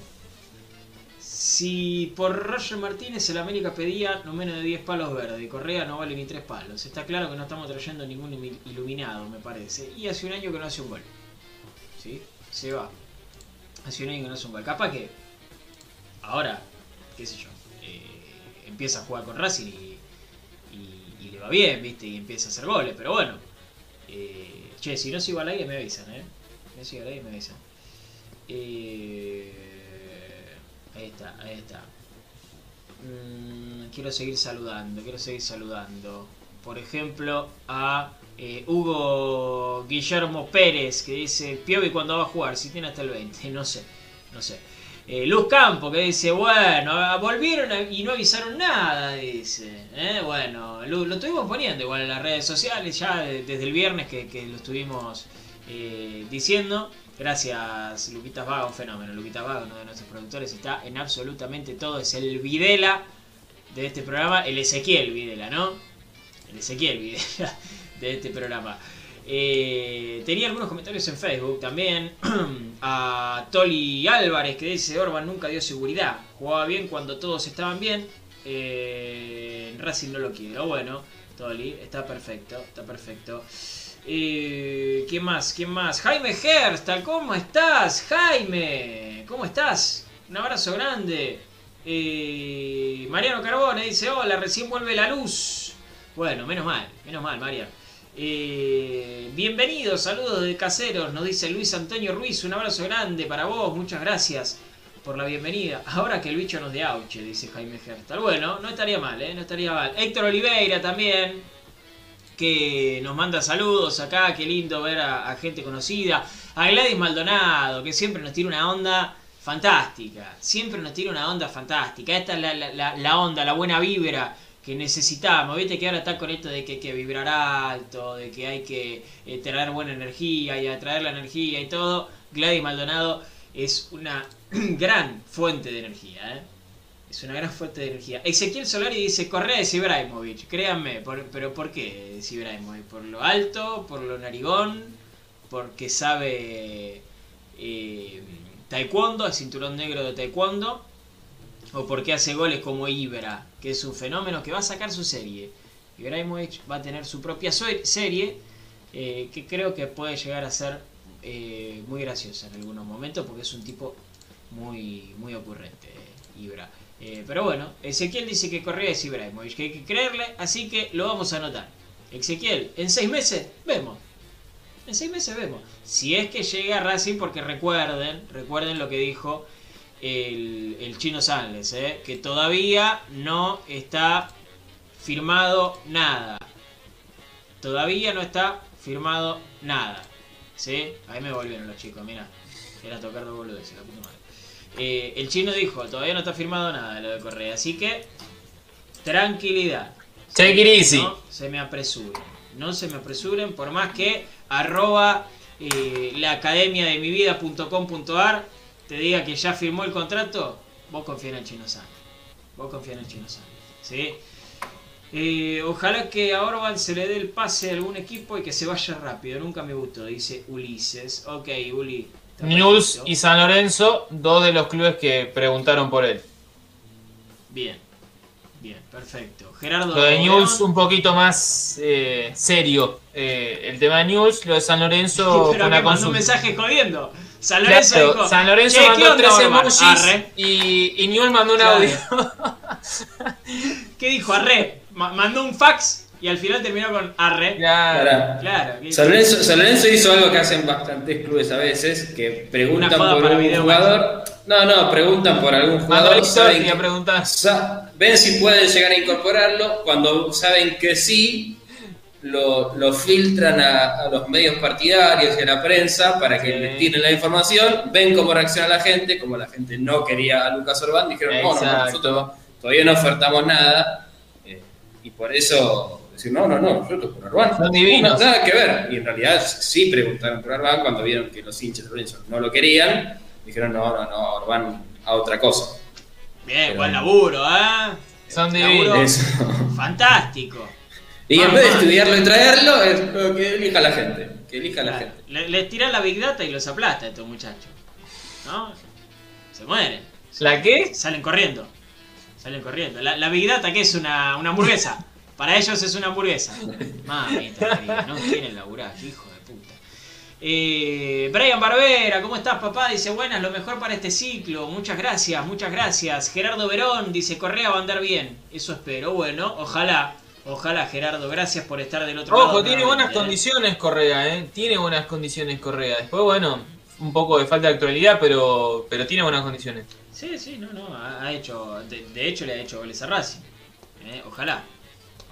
A: Si por Roger Martínez el América pedía no menos de 10 palos verdes Correa no vale ni 3 palos, está claro que no estamos trayendo ningún iluminado, me parece. Y hace un año que no hace un gol. ¿Sí? Se va. Hace un año que no hace un gol. Capaz que ahora, qué sé yo, eh, empieza a jugar con Racing y, y- le va bien, ¿viste? Y empieza a hacer goles, pero bueno. Eh, che, si no sigo al aire me avisan, ¿eh? No sigo al aire me avisan. Eh, ahí está, ahí está. Mm, quiero seguir saludando, quiero seguir saludando. Por ejemplo, a eh, Hugo Guillermo Pérez, que dice, Piovi cuando va a jugar, si tiene hasta el 20, no sé, no sé. Eh, Luz Campo, que dice, bueno, ah, volvieron y no avisaron nada, dice. Eh, Bueno, lo, lo estuvimos poniendo igual en las redes sociales ya de- desde el viernes que, lo estuvimos diciendo. Gracias, Luquitas Vaga, un fenómeno. Luquitas Vaga, uno de nuestros productores, está en absolutamente todo. Es el Videla de este programa, el Ezequiel Videla, ¿no? El Ezequiel Videla de este programa. Eh, tenía algunos comentarios en Facebook también. a Toli Álvarez que dice: Orban nunca dio seguridad. Jugaba bien cuando todos estaban bien. Eh, Racing no lo quiere. Bueno, Toli, está perfecto. Está perfecto. Eh, ¿Quién más? ¿Quién más? Jaime Herstal, ¿cómo estás? Jaime, ¿cómo estás? Un abrazo grande. Eh, Mariano Carbone dice, hola, recién vuelve la luz. Bueno, menos mal, menos mal, Mariano. Eh, bienvenidos, saludos de caseros, nos dice Luis Antonio Ruiz, un abrazo grande para vos, muchas gracias por la bienvenida. Ahora que el bicho nos de auche, dice Jaime Herstal. Bueno, no estaría mal, ¿eh? No estaría mal. Héctor Oliveira también, que nos manda saludos acá, qué lindo ver a, gente conocida. A Gladys Maldonado, que siempre nos tira una onda fantástica. Siempre nos tira una onda fantástica. Esta es la- la onda, la buena vibra que necesitamos. Viste que ahora está con esto de que hay que vibrar alto, de que hay que eh, traer buena energía y atraer la energía y todo. Gladys Maldonado es una gran fuente de energía, ¿eh? Es una gran fuente de energía. Ezequiel Solari dice, Correa es Ibrahimovic. Créanme, por- pero ¿por qué es Ibrahimovic? ¿Por lo alto? ¿Por lo narigón? ¿Porque sabe eh, taekwondo, el cinturón negro de taekwondo? ¿O porque hace goles como Ibra, que es un fenómeno que va a sacar su serie? Ibrahimovic va a tener su propia serie eh, que creo que puede llegar a ser eh, muy graciosa en algunos momentos porque es un tipo muy, muy ocurrente, Ibra. Eh, pero bueno, Ezequiel dice que Correa es Ibrahimovic, que hay que creerle, así que lo vamos a anotar. Ezequiel, en seis meses vemos. En seis meses vemos. Si es que llega Racing, porque recuerden, recuerden lo que dijo el, el chino Sanles, eh, que todavía no está firmado nada. Todavía no está firmado nada. ¿Sí? Ahí me volvieron los chicos, mira. Era tocar dos boludeces, la puta madre. Eh, el chino dijo, todavía no está firmado nada lo de Correa, así que tranquilidad.
B: Take it easy.
A: No se me apresuren. No se me apresuren, por más que arroba eh, la academia de mi vida.com.ar te diga que ya firmó el contrato, vos confía en el chino San. Vos confía en el chino San. ¿sí? Eh, ojalá que a Orban se le dé el pase a algún equipo y que se vaya rápido. Nunca me gustó, dice Ulises. Ok, Uli.
B: News y San Lorenzo, dos de los clubes que preguntaron por él.
A: Bien. Bien, perfecto. Gerardo.
B: Lo de. News un poquito más eh, serio. Eh, el tema de News, lo de San Lorenzo
A: Pero
B: con
A: que
B: la
A: mandó un mensaje jodiendo. San Lorenzo
B: Claro,
A: dijo,
B: San Lorenzo
A: "Che, ¿qué
B: mandó tres
A: Orban?"
B: emojis
A: Arre.
B: y, y Newell mandó un
A: Claro.
B: audio.
A: ¿Qué dijo? Arre. Ma- mandó un fax y al final terminó con arre.
B: Claro.
A: Claro. ¿qué-
C: San Lorenzo, San Lorenzo hizo algo que hacen bastantes clubes a veces, que preguntan por
A: para
C: un
A: video
C: jugador. No, no, preguntan por algún jugador. Saben que- ven si pueden llegar a incorporarlo. Cuando saben que sí, lo, lo filtran a, a los medios partidarios y a la prensa para que
B: Sí.
C: les tiren la información, ven cómo reacciona la gente, como la gente no quería a Lucas Orbán, dijeron, no, no, nosotros todavía no ofertamos nada, eh, y por eso decir, no, no, no, nosotros por Orbán.
B: Son divinos.
C: No, nada que ver. Y en realidad sí preguntaron por Orbán cuando vieron que los hinchas de Lorenzo no lo querían, dijeron, no, no, no, Orbán a otra cosa.
A: Bien,
C: Pero-
A: buen laburo, ¿eh?
B: Son divinos.
A: Fantástico.
C: Y en
A: Ah,
C: vez de
A: ah.
C: estudiarlo y traerlo, es lo que elija la gente. Que elija la gente.
A: Le- Les tira la Big Data y los aplasta a estos muchachos. ¿No? Se mueren.
B: ¿La qué?
A: Salen corriendo. Salen corriendo. La, la Big Data, que es una, una hamburguesa. Para ellos es una hamburguesa. Mamita, no quieren laburar, qué hijo de puta. Eh, Brian Barbera, ¿cómo estás, papá? Dice, buenas, lo mejor para este ciclo. Muchas gracias, muchas gracias. Gerardo Verón dice, Correa va a andar bien. Eso espero. Bueno, ojalá, ojalá, Gerardo. Gracias por estar del otro lado.
B: Ojo, tiene buenas
A: ¿eh?
B: condiciones Correa, ¿eh? Tiene buenas condiciones Correa. Después, bueno, un poco de falta de actualidad, pero, pero tiene buenas condiciones.
A: Sí, sí, no, no, ha ha hecho, de, de hecho le ha hecho goles a Racing. Eh, Ojalá,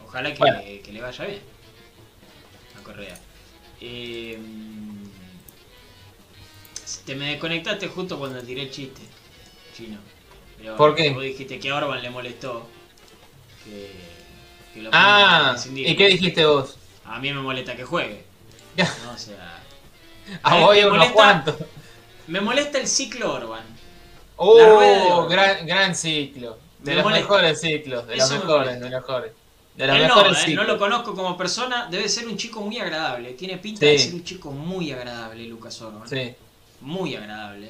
A: ojalá que,
B: Bueno.
A: que le vaya bien a Correa. Eh, te me desconectaste justo cuando tiré el chiste, chino. Pero
B: ¿Por qué?
A: Vos dijiste que a Orban le molestó que, que lo
B: Ah. ¿y qué dijiste vos?
A: A mí me molesta que juegue. ¿no? O sea,
B: A
A: Eh,
B: vos
A: me molesta-
B: cuantos.
A: me molesta el ciclo Orban.
B: Oh, gran, gran ciclo. De
A: Me
B: los
A: molesta.
B: mejores ciclos, de los
A: Eso
B: mejores, de los mejores. De los
A: Él no,
B: mejores
A: eh, no lo conozco como persona, debe ser un chico muy agradable. Tiene pinta
B: Sí.
A: de ser un chico muy agradable, Lucas Orban.
B: Sí.
A: Muy agradable.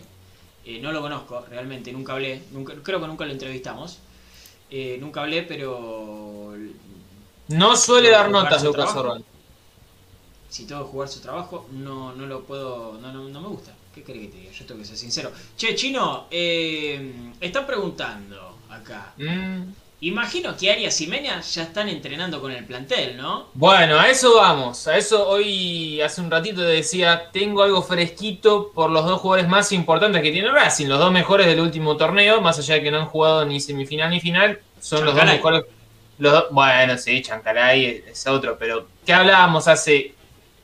A: Eh, no lo conozco, realmente, nunca hablé, nunca, creo que nunca lo entrevistamos. Eh, nunca hablé, pero
B: No suele dar notas Lucas. Orban.
A: si tengo que jugar su trabajo, no, no lo puedo, no, no, no me gusta. ¿Qué querés que te diga? Yo tengo que ser sincero. Che, Chino, eh, están preguntando acá.
B: Mm.
A: Imagino que Arias y Mena ya están entrenando con el plantel, ¿no?
B: Bueno, a eso vamos. A eso hoy, hace un ratito te decía, tengo algo fresquito por los dos jugadores más importantes que tiene Racing, los dos mejores del último torneo, más allá de que no han jugado ni semifinal ni final, son los dos mejores. Los bueno, sí, Chancalay es otro, pero ¿qué hablábamos hace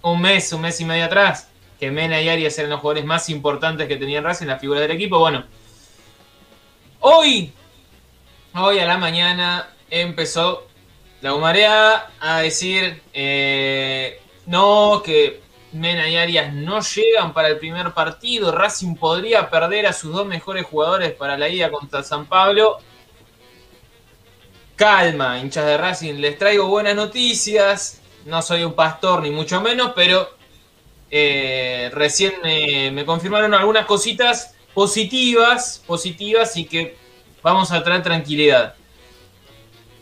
B: un mes, un mes y medio atrás? Que Mena y Arias eran los jugadores más importantes que tenía Racing, las figuras del equipo. Bueno, hoy, hoy a la mañana empezó la humareada a decir eh, no, que Mena y Arias no llegan para el primer partido. Racing podría perder a sus dos mejores jugadores para la ida contra San Pablo. Calma, hinchas de Racing, les traigo buenas noticias. No soy un pastor ni mucho menos, pero eh, recién me confirmaron algunas cositas positivas, positivas y que vamos a traer tranquilidad.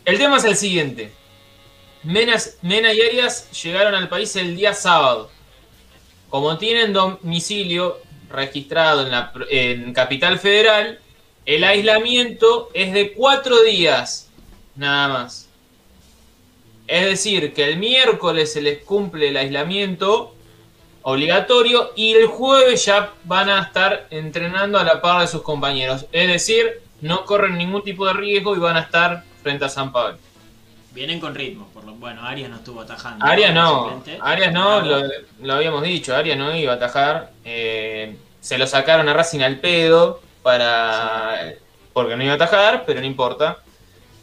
B: El tema es el siguiente. Menas- Mena y Arias llegaron al país el día sábado. Como tienen domicilio registrado en, la, en Capital Federal, el aislamiento es de cuatro días, nada más. Es decir, que el miércoles se les cumple el aislamiento obligatorio y el jueves ya van a estar entrenando a la par de sus compañeros. Es decir, no corren ningún tipo de riesgo y van a estar frente a San Pablo.
A: Vienen con ritmo, por lo bueno, Arias no estuvo atajando.
B: Arias no. Arias no, lo habíamos dicho, Arias no iba a atajar. eh, se lo sacaron a Racing al pedo para porque no iba a atajar, pero no importa.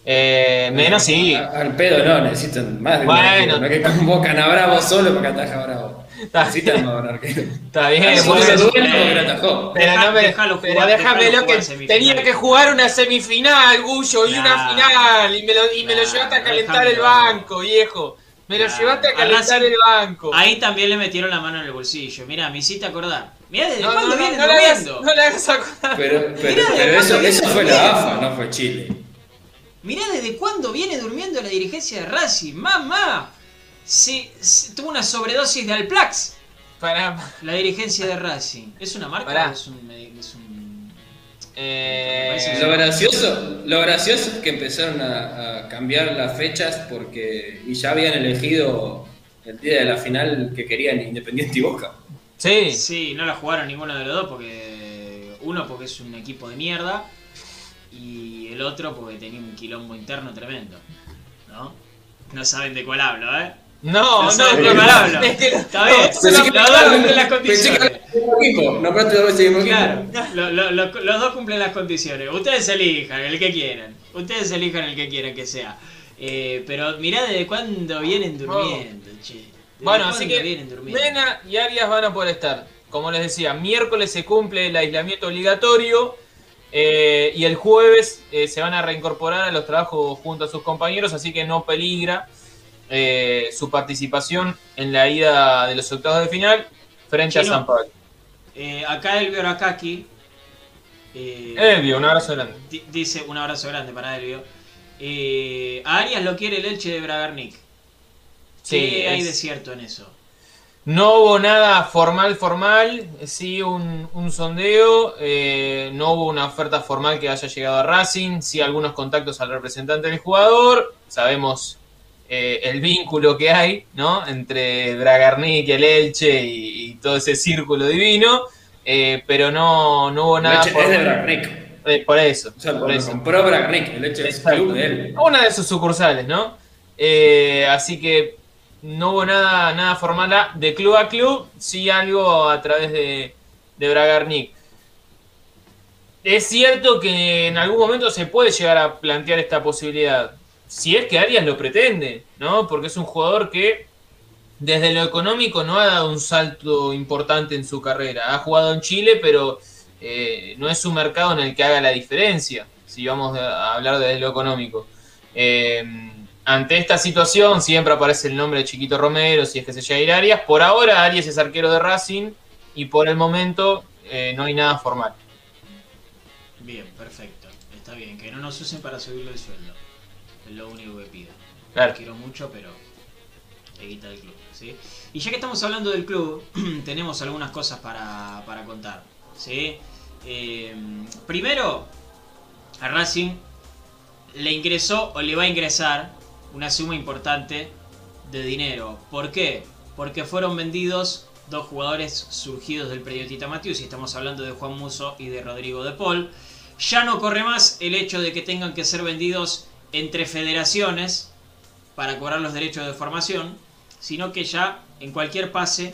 B: Eh, menos sí.
C: Al pedo no, necesitan más de un
B: Bueno.
C: No que convocan a Bravo solo para que ataje a Bravo.
B: Está,
C: Necesitan más arquero.
B: está bien, eh,
C: porque no atajó.
B: pero, no me-
A: déjalo
B: pero
A: jugar,
B: déjame lo que tenía que jugar una semifinal, Gullo, y una final, y me lo, y me lo llevaste a calentar el banco, viejo. Me lo llevaste a calentar el banco.
A: Ahí también le metieron la mano en el bolsillo. Mirá, me hiciste acordar. Mirá desde
B: No,
A: cuándo
B: no, le hagas, no hagas acordar.
C: Pero, pero, pero eso, eso fue la AFA, no fue Chile.
A: Mirá desde cuándo viene durmiendo la dirigencia de Racing. Mamá. Se, se- tuvo una sobredosis de Alplax.
B: Pará.
A: La dirigencia de Racing. ¿Es una marca
B: Pará.
A: o es un, es un-
B: Eh,
C: Lo gracioso, lo gracioso es que empezaron a, a cambiar las fechas porque y ya habían elegido el día de la final que querían Independiente y Boca.
B: sí,
A: Sí, no la jugaron ninguno de los dos porque uno porque es un equipo de mierda y el otro porque tenía un quilombo interno tremendo, ¿no? No saben de cuál hablo, ¿eh?
B: No,
A: No
B: no,
A: de
B: no,
A: hablo.
B: es que
A: Está bien. Los dos cumplen las
C: Pensé que
A: condiciones.
C: mismo
A: Claro,
C: equipo.
A: lo- lo- lo- los dos cumplen las condiciones. Ustedes elijan el que quieran. Ustedes elijan el que quieran que sea. Eh, pero mirá desde cuándo vienen durmiendo, che. ¿Desde
B: Bueno, así que? Mena y Arias van a poder estar. Como les decía, miércoles se cumple el aislamiento obligatorio eh, y el jueves eh, se van a reincorporar a los trabajos junto a sus compañeros, así que no peligra eh, su participación en la ida de los octavos de final frente a
A: Chino.
B: San Pablo.
A: Acá Elvio Arakaki. eh,
B: Elvio, un abrazo grande.
A: di- dice un abrazo grande para Elvio. A Arias lo quiere el Elche de Bragarnik.
B: Sí,
A: ¿Qué hay
B: es-
A: de cierto en eso?
B: No hubo nada formal, formal, sí un, un sondeo, eh, no hubo una oferta formal que haya llegado a Racing, sí algunos contactos al representante del jugador, sabemos eh, el vínculo que hay, ¿no? Entre Bragarnik, el Elche y, y todo ese círculo divino, eh, pero no, no hubo nada
C: Leche es de. Bragarnik.
B: Por eso,
C: O sea,
B: por eso.
C: compró Bragarnik. El Leche es club de él.
B: Una de sus sucursales, ¿no? Así que no hubo nada, nada formal a- de club a club, sí algo a través de, de Bragarnik. Es cierto que en algún momento se puede llegar a plantear esta posibilidad, si es que Arias lo pretende, ¿no? Porque es un jugador que desde lo económico no ha dado un salto importante en su carrera. Ha jugado en Chile, pero eh, no es un mercado en el que haga la diferencia, si vamos a hablar desde lo económico. Eh, ante esta situación siempre aparece el nombre de Chiquito Romero, si es que se llega a ir Arias. Por ahora Arias es arquero de Racing y por el momento eh, no hay nada formal.
A: Bien, perfecto. Está bien, que no nos usen para subirle el sueldo. Es lo único que pido.
B: Claro.
A: Quiero mucho, pero te quita del club. ¿sí? Y ya que estamos hablando del club, tenemos algunas cosas para, para contar. ¿sí? Eh, primero, a Racing le ingresó o le va a ingresar una suma importante de dinero. ¿Por qué? Porque fueron vendidos dos jugadores surgidos del predio Tita Matius, y estamos hablando de Juan Muso y de Rodrigo de Paul. Ya no corre más el hecho de que tengan que ser vendidos entre federaciones para cobrar los derechos de formación, sino que ya en cualquier pase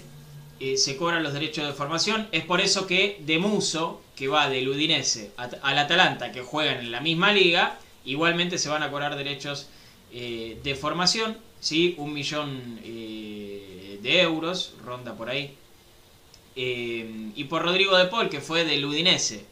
A: eh, se cobran los derechos de formación. Es por eso que de Muso, que va del Udinese al Atalanta, que juegan en la misma liga, igualmente se van a cobrar derechos eh, de formación, ¿sí? un millón eh, de euros, ronda por ahí. Eh, y por Rodrigo de Paul, que fue del Udinese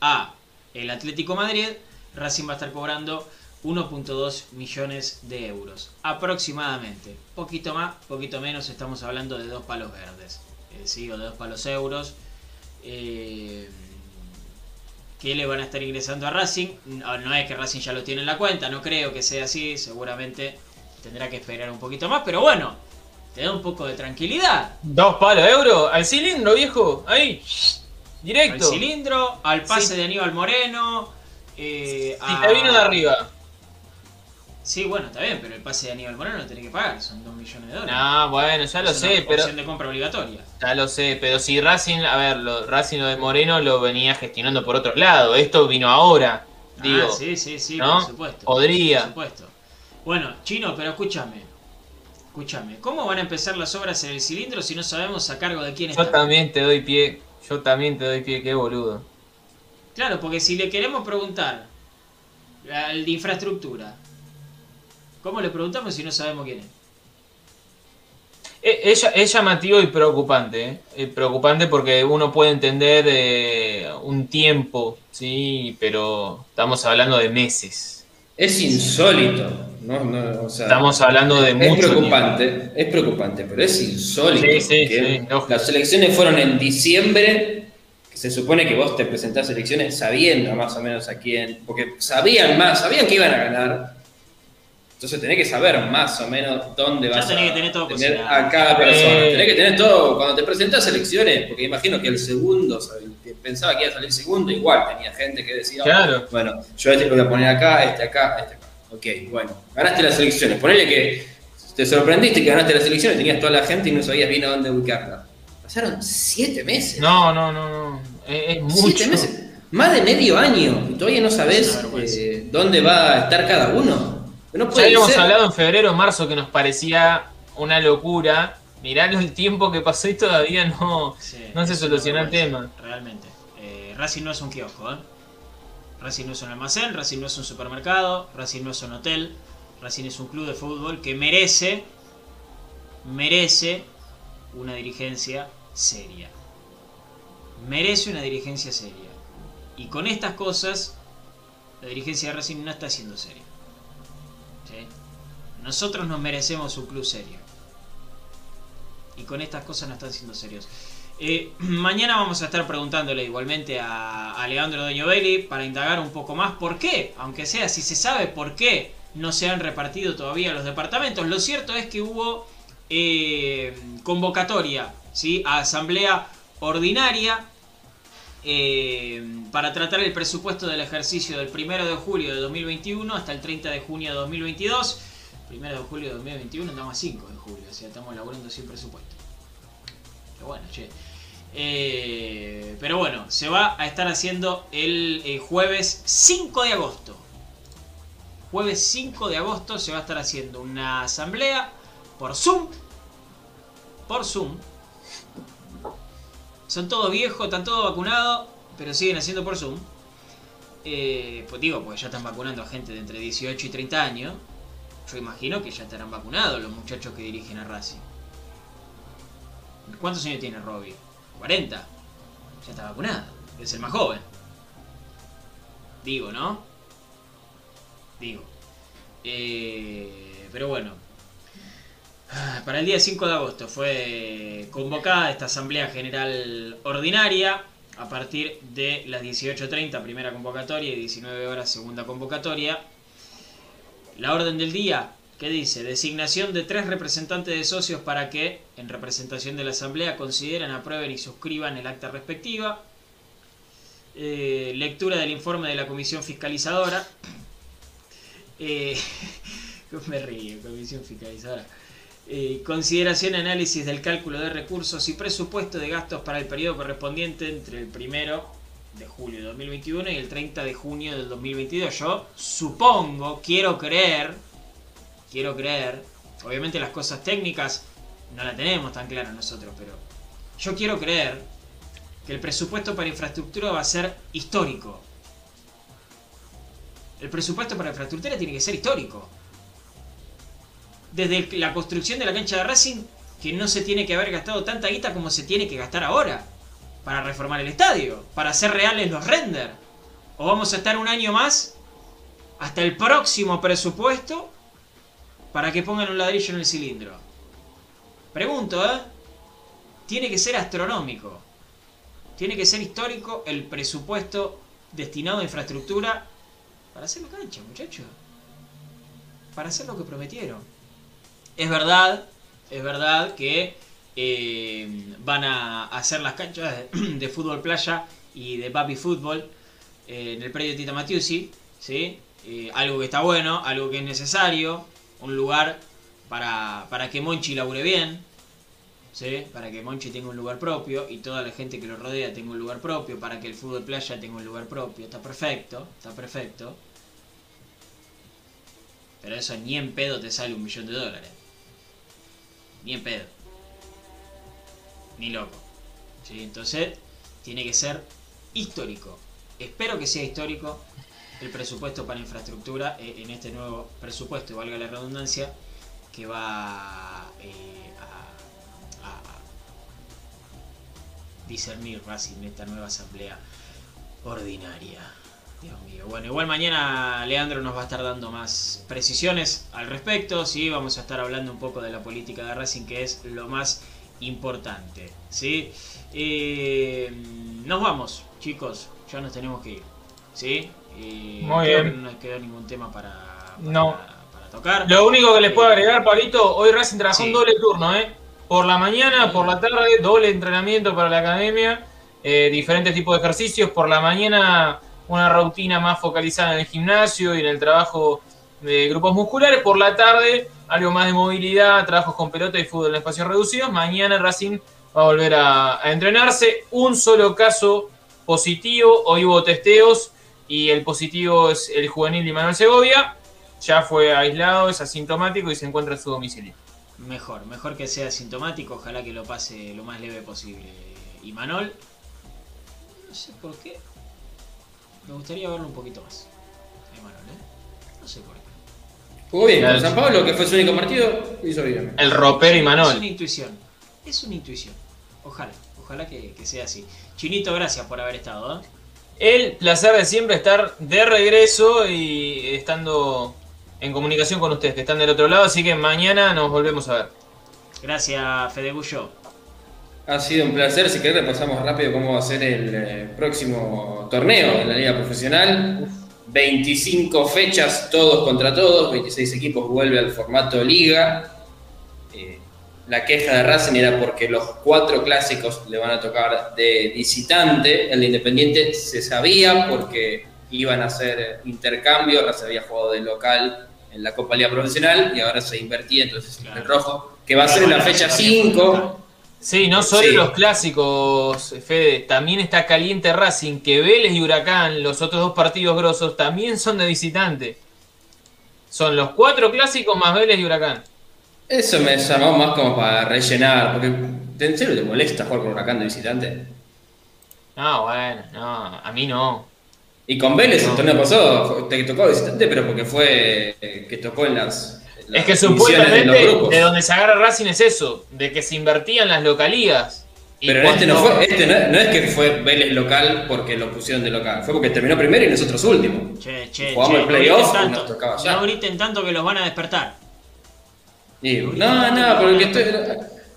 A: a el Atlético Madrid, Racing va a estar cobrando 1.2 millones de euros aproximadamente. Poquito más, poquito menos, estamos hablando de dos palos verdes, sí, o de dos palos euros. Que le van a estar ingresando a Racing. No, no es que Racing ya lo tiene en la cuenta, no creo que sea así, seguramente tendrá que esperar un poquito más, pero bueno, te da un poco de tranquilidad.
B: Dos palos de euro al cilindro, viejo. Ahí.
A: Al
B: Directo. Si
A: cilindro, al pase
B: Sí.
A: de Aníbal Moreno. eh, a-
B: te vino de arriba.
A: Sí, bueno, está bien, pero el pase de Aníbal Moreno lo tenés que pagar, son 2 millones de dólares.
B: No, bueno, ya lo
A: Es
B: sé,
A: una
B: pero.
A: opción de compra obligatoria.
B: Ya lo sé, pero si Racing, a ver, lo, Racing lo de Moreno lo venía gestionando por otro lado. Esto vino ahora. Digo,
A: ah, sí, sí, sí,
B: ¿no?
A: por supuesto.
B: Podría.
A: Por supuesto. Bueno, Chino, pero escúchame. Escúchame. ¿Cómo van a empezar las obras en el cilindro si no sabemos a cargo de quién
B: yo
A: está?
B: también te doy pie. Yo también te doy pie, qué boludo.
A: Claro, porque si le queremos preguntar al de infraestructura, ¿cómo le preguntamos si no sabemos quién es?
B: Eh, Es, es llamativo y preocupante. ¿eh? Eh, preocupante porque uno puede entender eh, un tiempo, sí, pero estamos hablando de meses.
C: Es insólito. No, no, o sea,
B: Estamos hablando de
C: es
B: mucho
C: preocupante, es preocupante, pero es insólito.
B: Sí, sí, sí,
C: las elecciones fueron en diciembre, que se supone que vos te presentás elecciones sabiendo más o menos a quién, porque sabían más, sabían que iban a ganar. Entonces tenés que saber más o menos dónde
A: Ya
C: vas
A: tenés
C: a
A: que tener todo
C: tener
A: cocinado.
C: a cada persona.
B: Eh.
C: Tenés que tener todo, cuando te presentás a elecciones, porque imagino que el segundo, ¿sabes? que pensaba que iba a salir segundo, igual tenía gente que decía,
B: Claro.
C: bueno, yo este lo voy a poner acá, este acá, este acá. Ok, bueno, ganaste las elecciones. Ponele que te sorprendiste que ganaste las elecciones, tenías toda la gente y no sabías bien a dónde ubicarla. Pasaron siete meses.
B: No, no, no, no. Es, es mucho.
C: Siete meses. Más de medio año. Y todavía no
A: Es
C: sabes eh, dónde va a estar cada uno. No
B: Ya habíamos
C: ser.
B: hablado en febrero o marzo que nos parecía una locura. Mirá el tiempo que pasó y todavía no,
A: Sí,
B: no se solucionó el tema.
A: Realmente. Eh, Racing no es un kiosco, ¿eh? Racing no es un almacén, Racing no es un supermercado, Racing no es un hotel, Racing es un club de fútbol que merece, merece una dirigencia seria. Merece una dirigencia seria. Y con estas cosas, la dirigencia de Racing no está siendo seria. ¿Sí? Nosotros nos merecemos un club serio. Y con estas cosas no están siendo serios. Eh, mañana vamos a estar preguntándole igualmente a, a Leandro Doño Belli para indagar un poco más por qué, aunque sea si se sabe por qué no se han repartido todavía los departamentos. Lo cierto es que hubo eh, convocatoria ¿sí? a asamblea ordinaria eh, para tratar el presupuesto del ejercicio del 1 de julio de 2021 hasta el 30 de junio de 2022. 1 de julio de 2021 estamos a 5 de julio, o sea, estamos laburando sin presupuesto. Pero bueno, che. Eh, pero bueno, se va a estar haciendo el eh, jueves 5 de agosto. Jueves 5 de agosto se va a estar haciendo una asamblea por Zoom. Por Zoom. Son todos viejos, están todos vacunados, pero siguen haciendo por Zoom. Eh, pues digo, pues ya están vacunando a gente de entre 18 y 30 años. Yo imagino que ya estarán vacunados los muchachos que dirigen a Racing. ¿Cuántos años tiene Robbie? 40. Ya está vacunado. Es el más joven. Digo, ¿no? Digo. Eh, pero bueno. Ah, Para el día 5 de agosto fue convocada esta Asamblea General Ordinaria a partir de las 18.30, primera convocatoria, y 19 horas, segunda convocatoria. La orden del día, ¿qué dice? Designación de tres representantes de socios para que, en representación de la Asamblea, consideren, aprueben y suscriban el acta respectiva. Eh, lectura del informe de la Comisión Fiscalizadora. Eh, me río, Comisión Fiscalizadora. Eh, consideración y análisis del cálculo de recursos y presupuesto de gastos para el periodo correspondiente entre el primero de julio de 2021 y el 30 de junio del 2022. Yo supongo, quiero creer, quiero creer, obviamente las cosas técnicas no las tenemos tan claras nosotros, pero yo quiero creer que el presupuesto para infraestructura va a ser histórico. El presupuesto para infraestructura tiene que ser histórico. Desde la construcción de la cancha de Racing, que no se tiene que haber gastado tanta guita como se tiene que gastar ahora para reformar el estadio, para hacer reales los render. O vamos a estar un año más hasta el próximo presupuesto para que pongan un ladrillo en el cilindro. Pregunto, ¿eh? Tiene que ser astronómico. Tiene que ser histórico el presupuesto destinado a infraestructura para hacer la cancha, muchachos. Para hacer lo que prometieron. Es verdad, es verdad que eh, van a hacer las canchas de, fútbol playa y de papi fútbol eh, en el predio Tita Matiusi, ¿sí? Eh, algo que está bueno, algo que es necesario, un lugar para, para que Monchi labure bien, ¿sí? para que Monchi tenga un lugar propio y toda la gente que lo rodea tenga un lugar propio, para que el fútbol playa tenga un lugar propio, está perfecto, está perfecto. Pero eso ni en pedo te sale un millón de dólares. Ni en pedo. Ni loco. Entonces, tiene que ser histórico. Espero que sea histórico el presupuesto para infraestructura eh, en este nuevo presupuesto, valga la redundancia, que va eh, a, a discernir Racing en esta nueva asamblea ordinaria. Dios mío. Bueno, igual mañana Leandro nos va a estar dando más precisiones al respecto. Sí, vamos a estar hablando un poco de la política de Racing, que es lo más importante. ¿sí? Eh, nos vamos, chicos. Ya nos tenemos que ir. ¿sí? Eh,
B: Muy bien.
A: no nos queda ningún tema para, para-
B: No.
A: para tocar.
B: Lo único que les puedo
A: Eh,
B: agregar, Pablito, hoy Racing trabajó
A: Sí.
B: un doble turno, ¿eh? Por la mañana, por la tarde, doble entrenamiento para la academia, eh, diferentes tipos de ejercicios. Por la mañana, una rutina más focalizada en el gimnasio y en el trabajo de grupos musculares. Por la tarde, algo más de movilidad, trabajos con pelota y fútbol en espacios reducidos. Mañana Racing va a volver a, a entrenarse. Un solo caso positivo, hoy hubo testeos y el positivo es el juvenil de Manuel Segovia ya fue aislado, es asintomático y se encuentra en su domicilio.
A: Mejor, mejor que sea sintomático, ojalá que lo pase lo más leve posible. Y Manol, no sé por qué, me gustaría verlo un poquito más. ¿eh? No sé por qué.
C: Jugó bien
B: Claro.
C: con San Pablo, que fue su único partido, hizo bien.
B: El ropero y
A: Es una intuición, es una intuición. Ojalá, ojalá que, que sea así. Chinito, gracias por haber estado. ¿eh?
B: El placer de siempre estar de regreso y estando en comunicación con ustedes que están del otro lado, así que mañana nos volvemos a ver.
A: Gracias, Fede Gullo.
C: Ha sido un placer. Si querés, repasamos rápido cómo va a ser el eh, próximo torneo de la Liga Profesional. 25 fechas, todos contra todos. 26 equipos, vuelve al formato Liga. Eh, la queja de Racing era porque los cuatro clásicos le van a tocar de visitante. El de Independiente se sabía porque iban a hacer intercambio. Racing había jugado de local en la Copa Liga Profesional y ahora se invertía, entonces
A: Claro.
C: el rojo, que va a ser en la fecha 5.
B: Sí, no solo
C: Sí.
B: los clásicos, Fede, también está caliente Racing, que Vélez y Huracán, los otros dos partidos grosos, también son de visitante. Son los cuatro clásicos más Vélez y Huracán.
C: Eso me llamó más como para rellenar, porque ¿en serio te molesta jugar con Huracán de visitante?
B: No, bueno, no, a mí no.
C: Y con Vélez
B: No.
C: el torneo pasado te tocó de visitante, pero porque fue eh, que tocó en las
B: Es que supuestamente de donde se agarra Racing es eso, de que se invertían las localías.
C: Pero este no fue, este no, no es que fue Vélez local porque lo pusieron de local, fue porque terminó primero y nosotros últimos.
A: Che, che,
C: Jugamos
A: che,
C: el
A: no
C: playoff
A: griten
C: y nos tocaba ya.
A: no griten tanto que los van a despertar.
C: Y, no, no, porque estoy,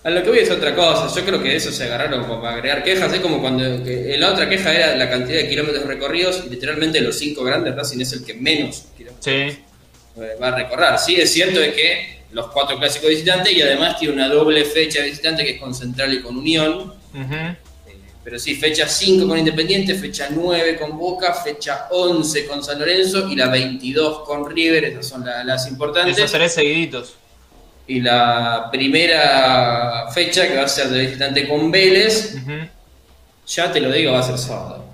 C: a lo que voy es otra cosa. Yo creo que eso se agarraron como para agregar quejas. Es como cuando que la otra queja era la cantidad de kilómetros recorridos y literalmente los cinco grandes Racing es el que menos kilómetros
B: Sí,
C: eh, va a recorrer. Sí, es cierto de que los cuatro clásicos visitantes y además tiene una doble fecha de visitante que es con Central y con Unión. Eh, Pero sí, fecha 5 con Independiente, fecha 9 con Boca, fecha 11 con San Lorenzo y la 22 con River. Esas son la- las importantes.
B: esos tres seguiditos.
C: Y la primera fecha que va a ser de visitante con Vélez, ya te lo digo, va a ser sábado.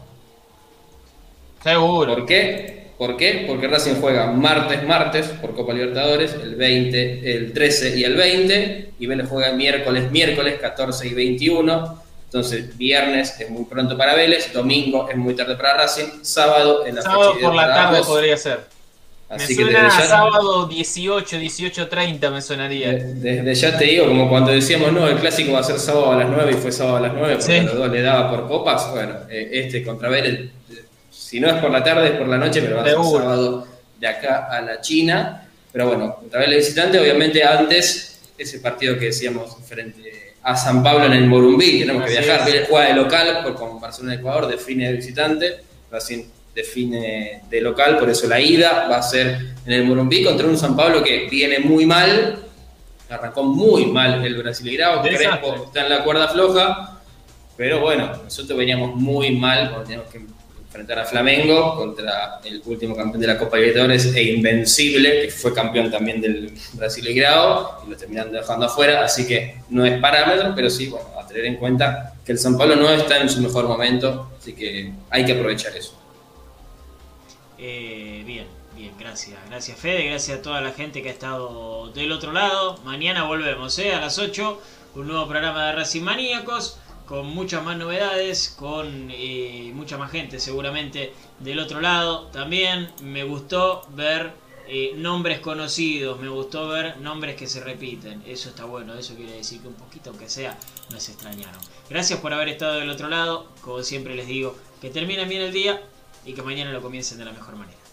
B: Seguro.
C: ¿Por qué? ¿Por qué? Porque Racing juega martes, martes por Copa Libertadores, el 20, el 13 y el 20, y Vélez juega miércoles, miércoles 14 y 21. Entonces, viernes es muy pronto para Vélez, domingo es muy tarde para Racing, sábado en la
B: Sábado por la tarde podría ser.
C: Así
B: me
C: que
B: suena
C: desde
B: a
C: ya,
B: sábado 18, 18.30 me sonaría.
C: de- desde ya te digo, como cuando decíamos, no, el clásico va a ser sábado a las 9 y fue sábado a las 9 porque
B: Sí.
C: a los dos le daba por copas, bueno, eh, este contra Vélez, si no es por la tarde es por la noche, pero va a ser sábado de acá a la China. Pero bueno, contra Vélez visitante, obviamente antes ese partido que decíamos frente a San Pablo en el Morumbí, tenemos que
B: Así
C: viajar. Vélez juega de local, por como Barcelona Ecuador define de visitante, Racing define de local, por eso la ida va a ser en el Morumbí contra un San Pablo que viene muy mal, arrancó muy mal el Brasileirao,
B: Desastre.
C: Crespo está en la cuerda floja, pero bueno, nosotros veníamos muy mal cuando teníamos que enfrentar a Flamengo contra el último campeón de la Copa Libertadores e Invencible, que fue campeón también del Brasileirao, y lo terminan dejando afuera, así que no es parámetro, pero sí, bueno, a tener en cuenta que el San Pablo no está en su mejor momento, así que hay que aprovechar eso.
A: Eh, bien, bien, gracias. Gracias Fede, gracias a toda la gente que ha estado del otro lado. Mañana volvemos, ¿eh? A las 8, un nuevo programa de Racing Maníacos, con muchas más novedades, con eh, mucha más gente seguramente del otro lado. También me gustó ver eh, nombres conocidos, me gustó ver nombres que se repiten. Eso está bueno, eso quiere decir que un poquito, aunque sea, nos extrañaron. Gracias por haber estado del otro lado, como siempre les digo, que terminen bien el día y que mañana lo comiencen de la mejor manera.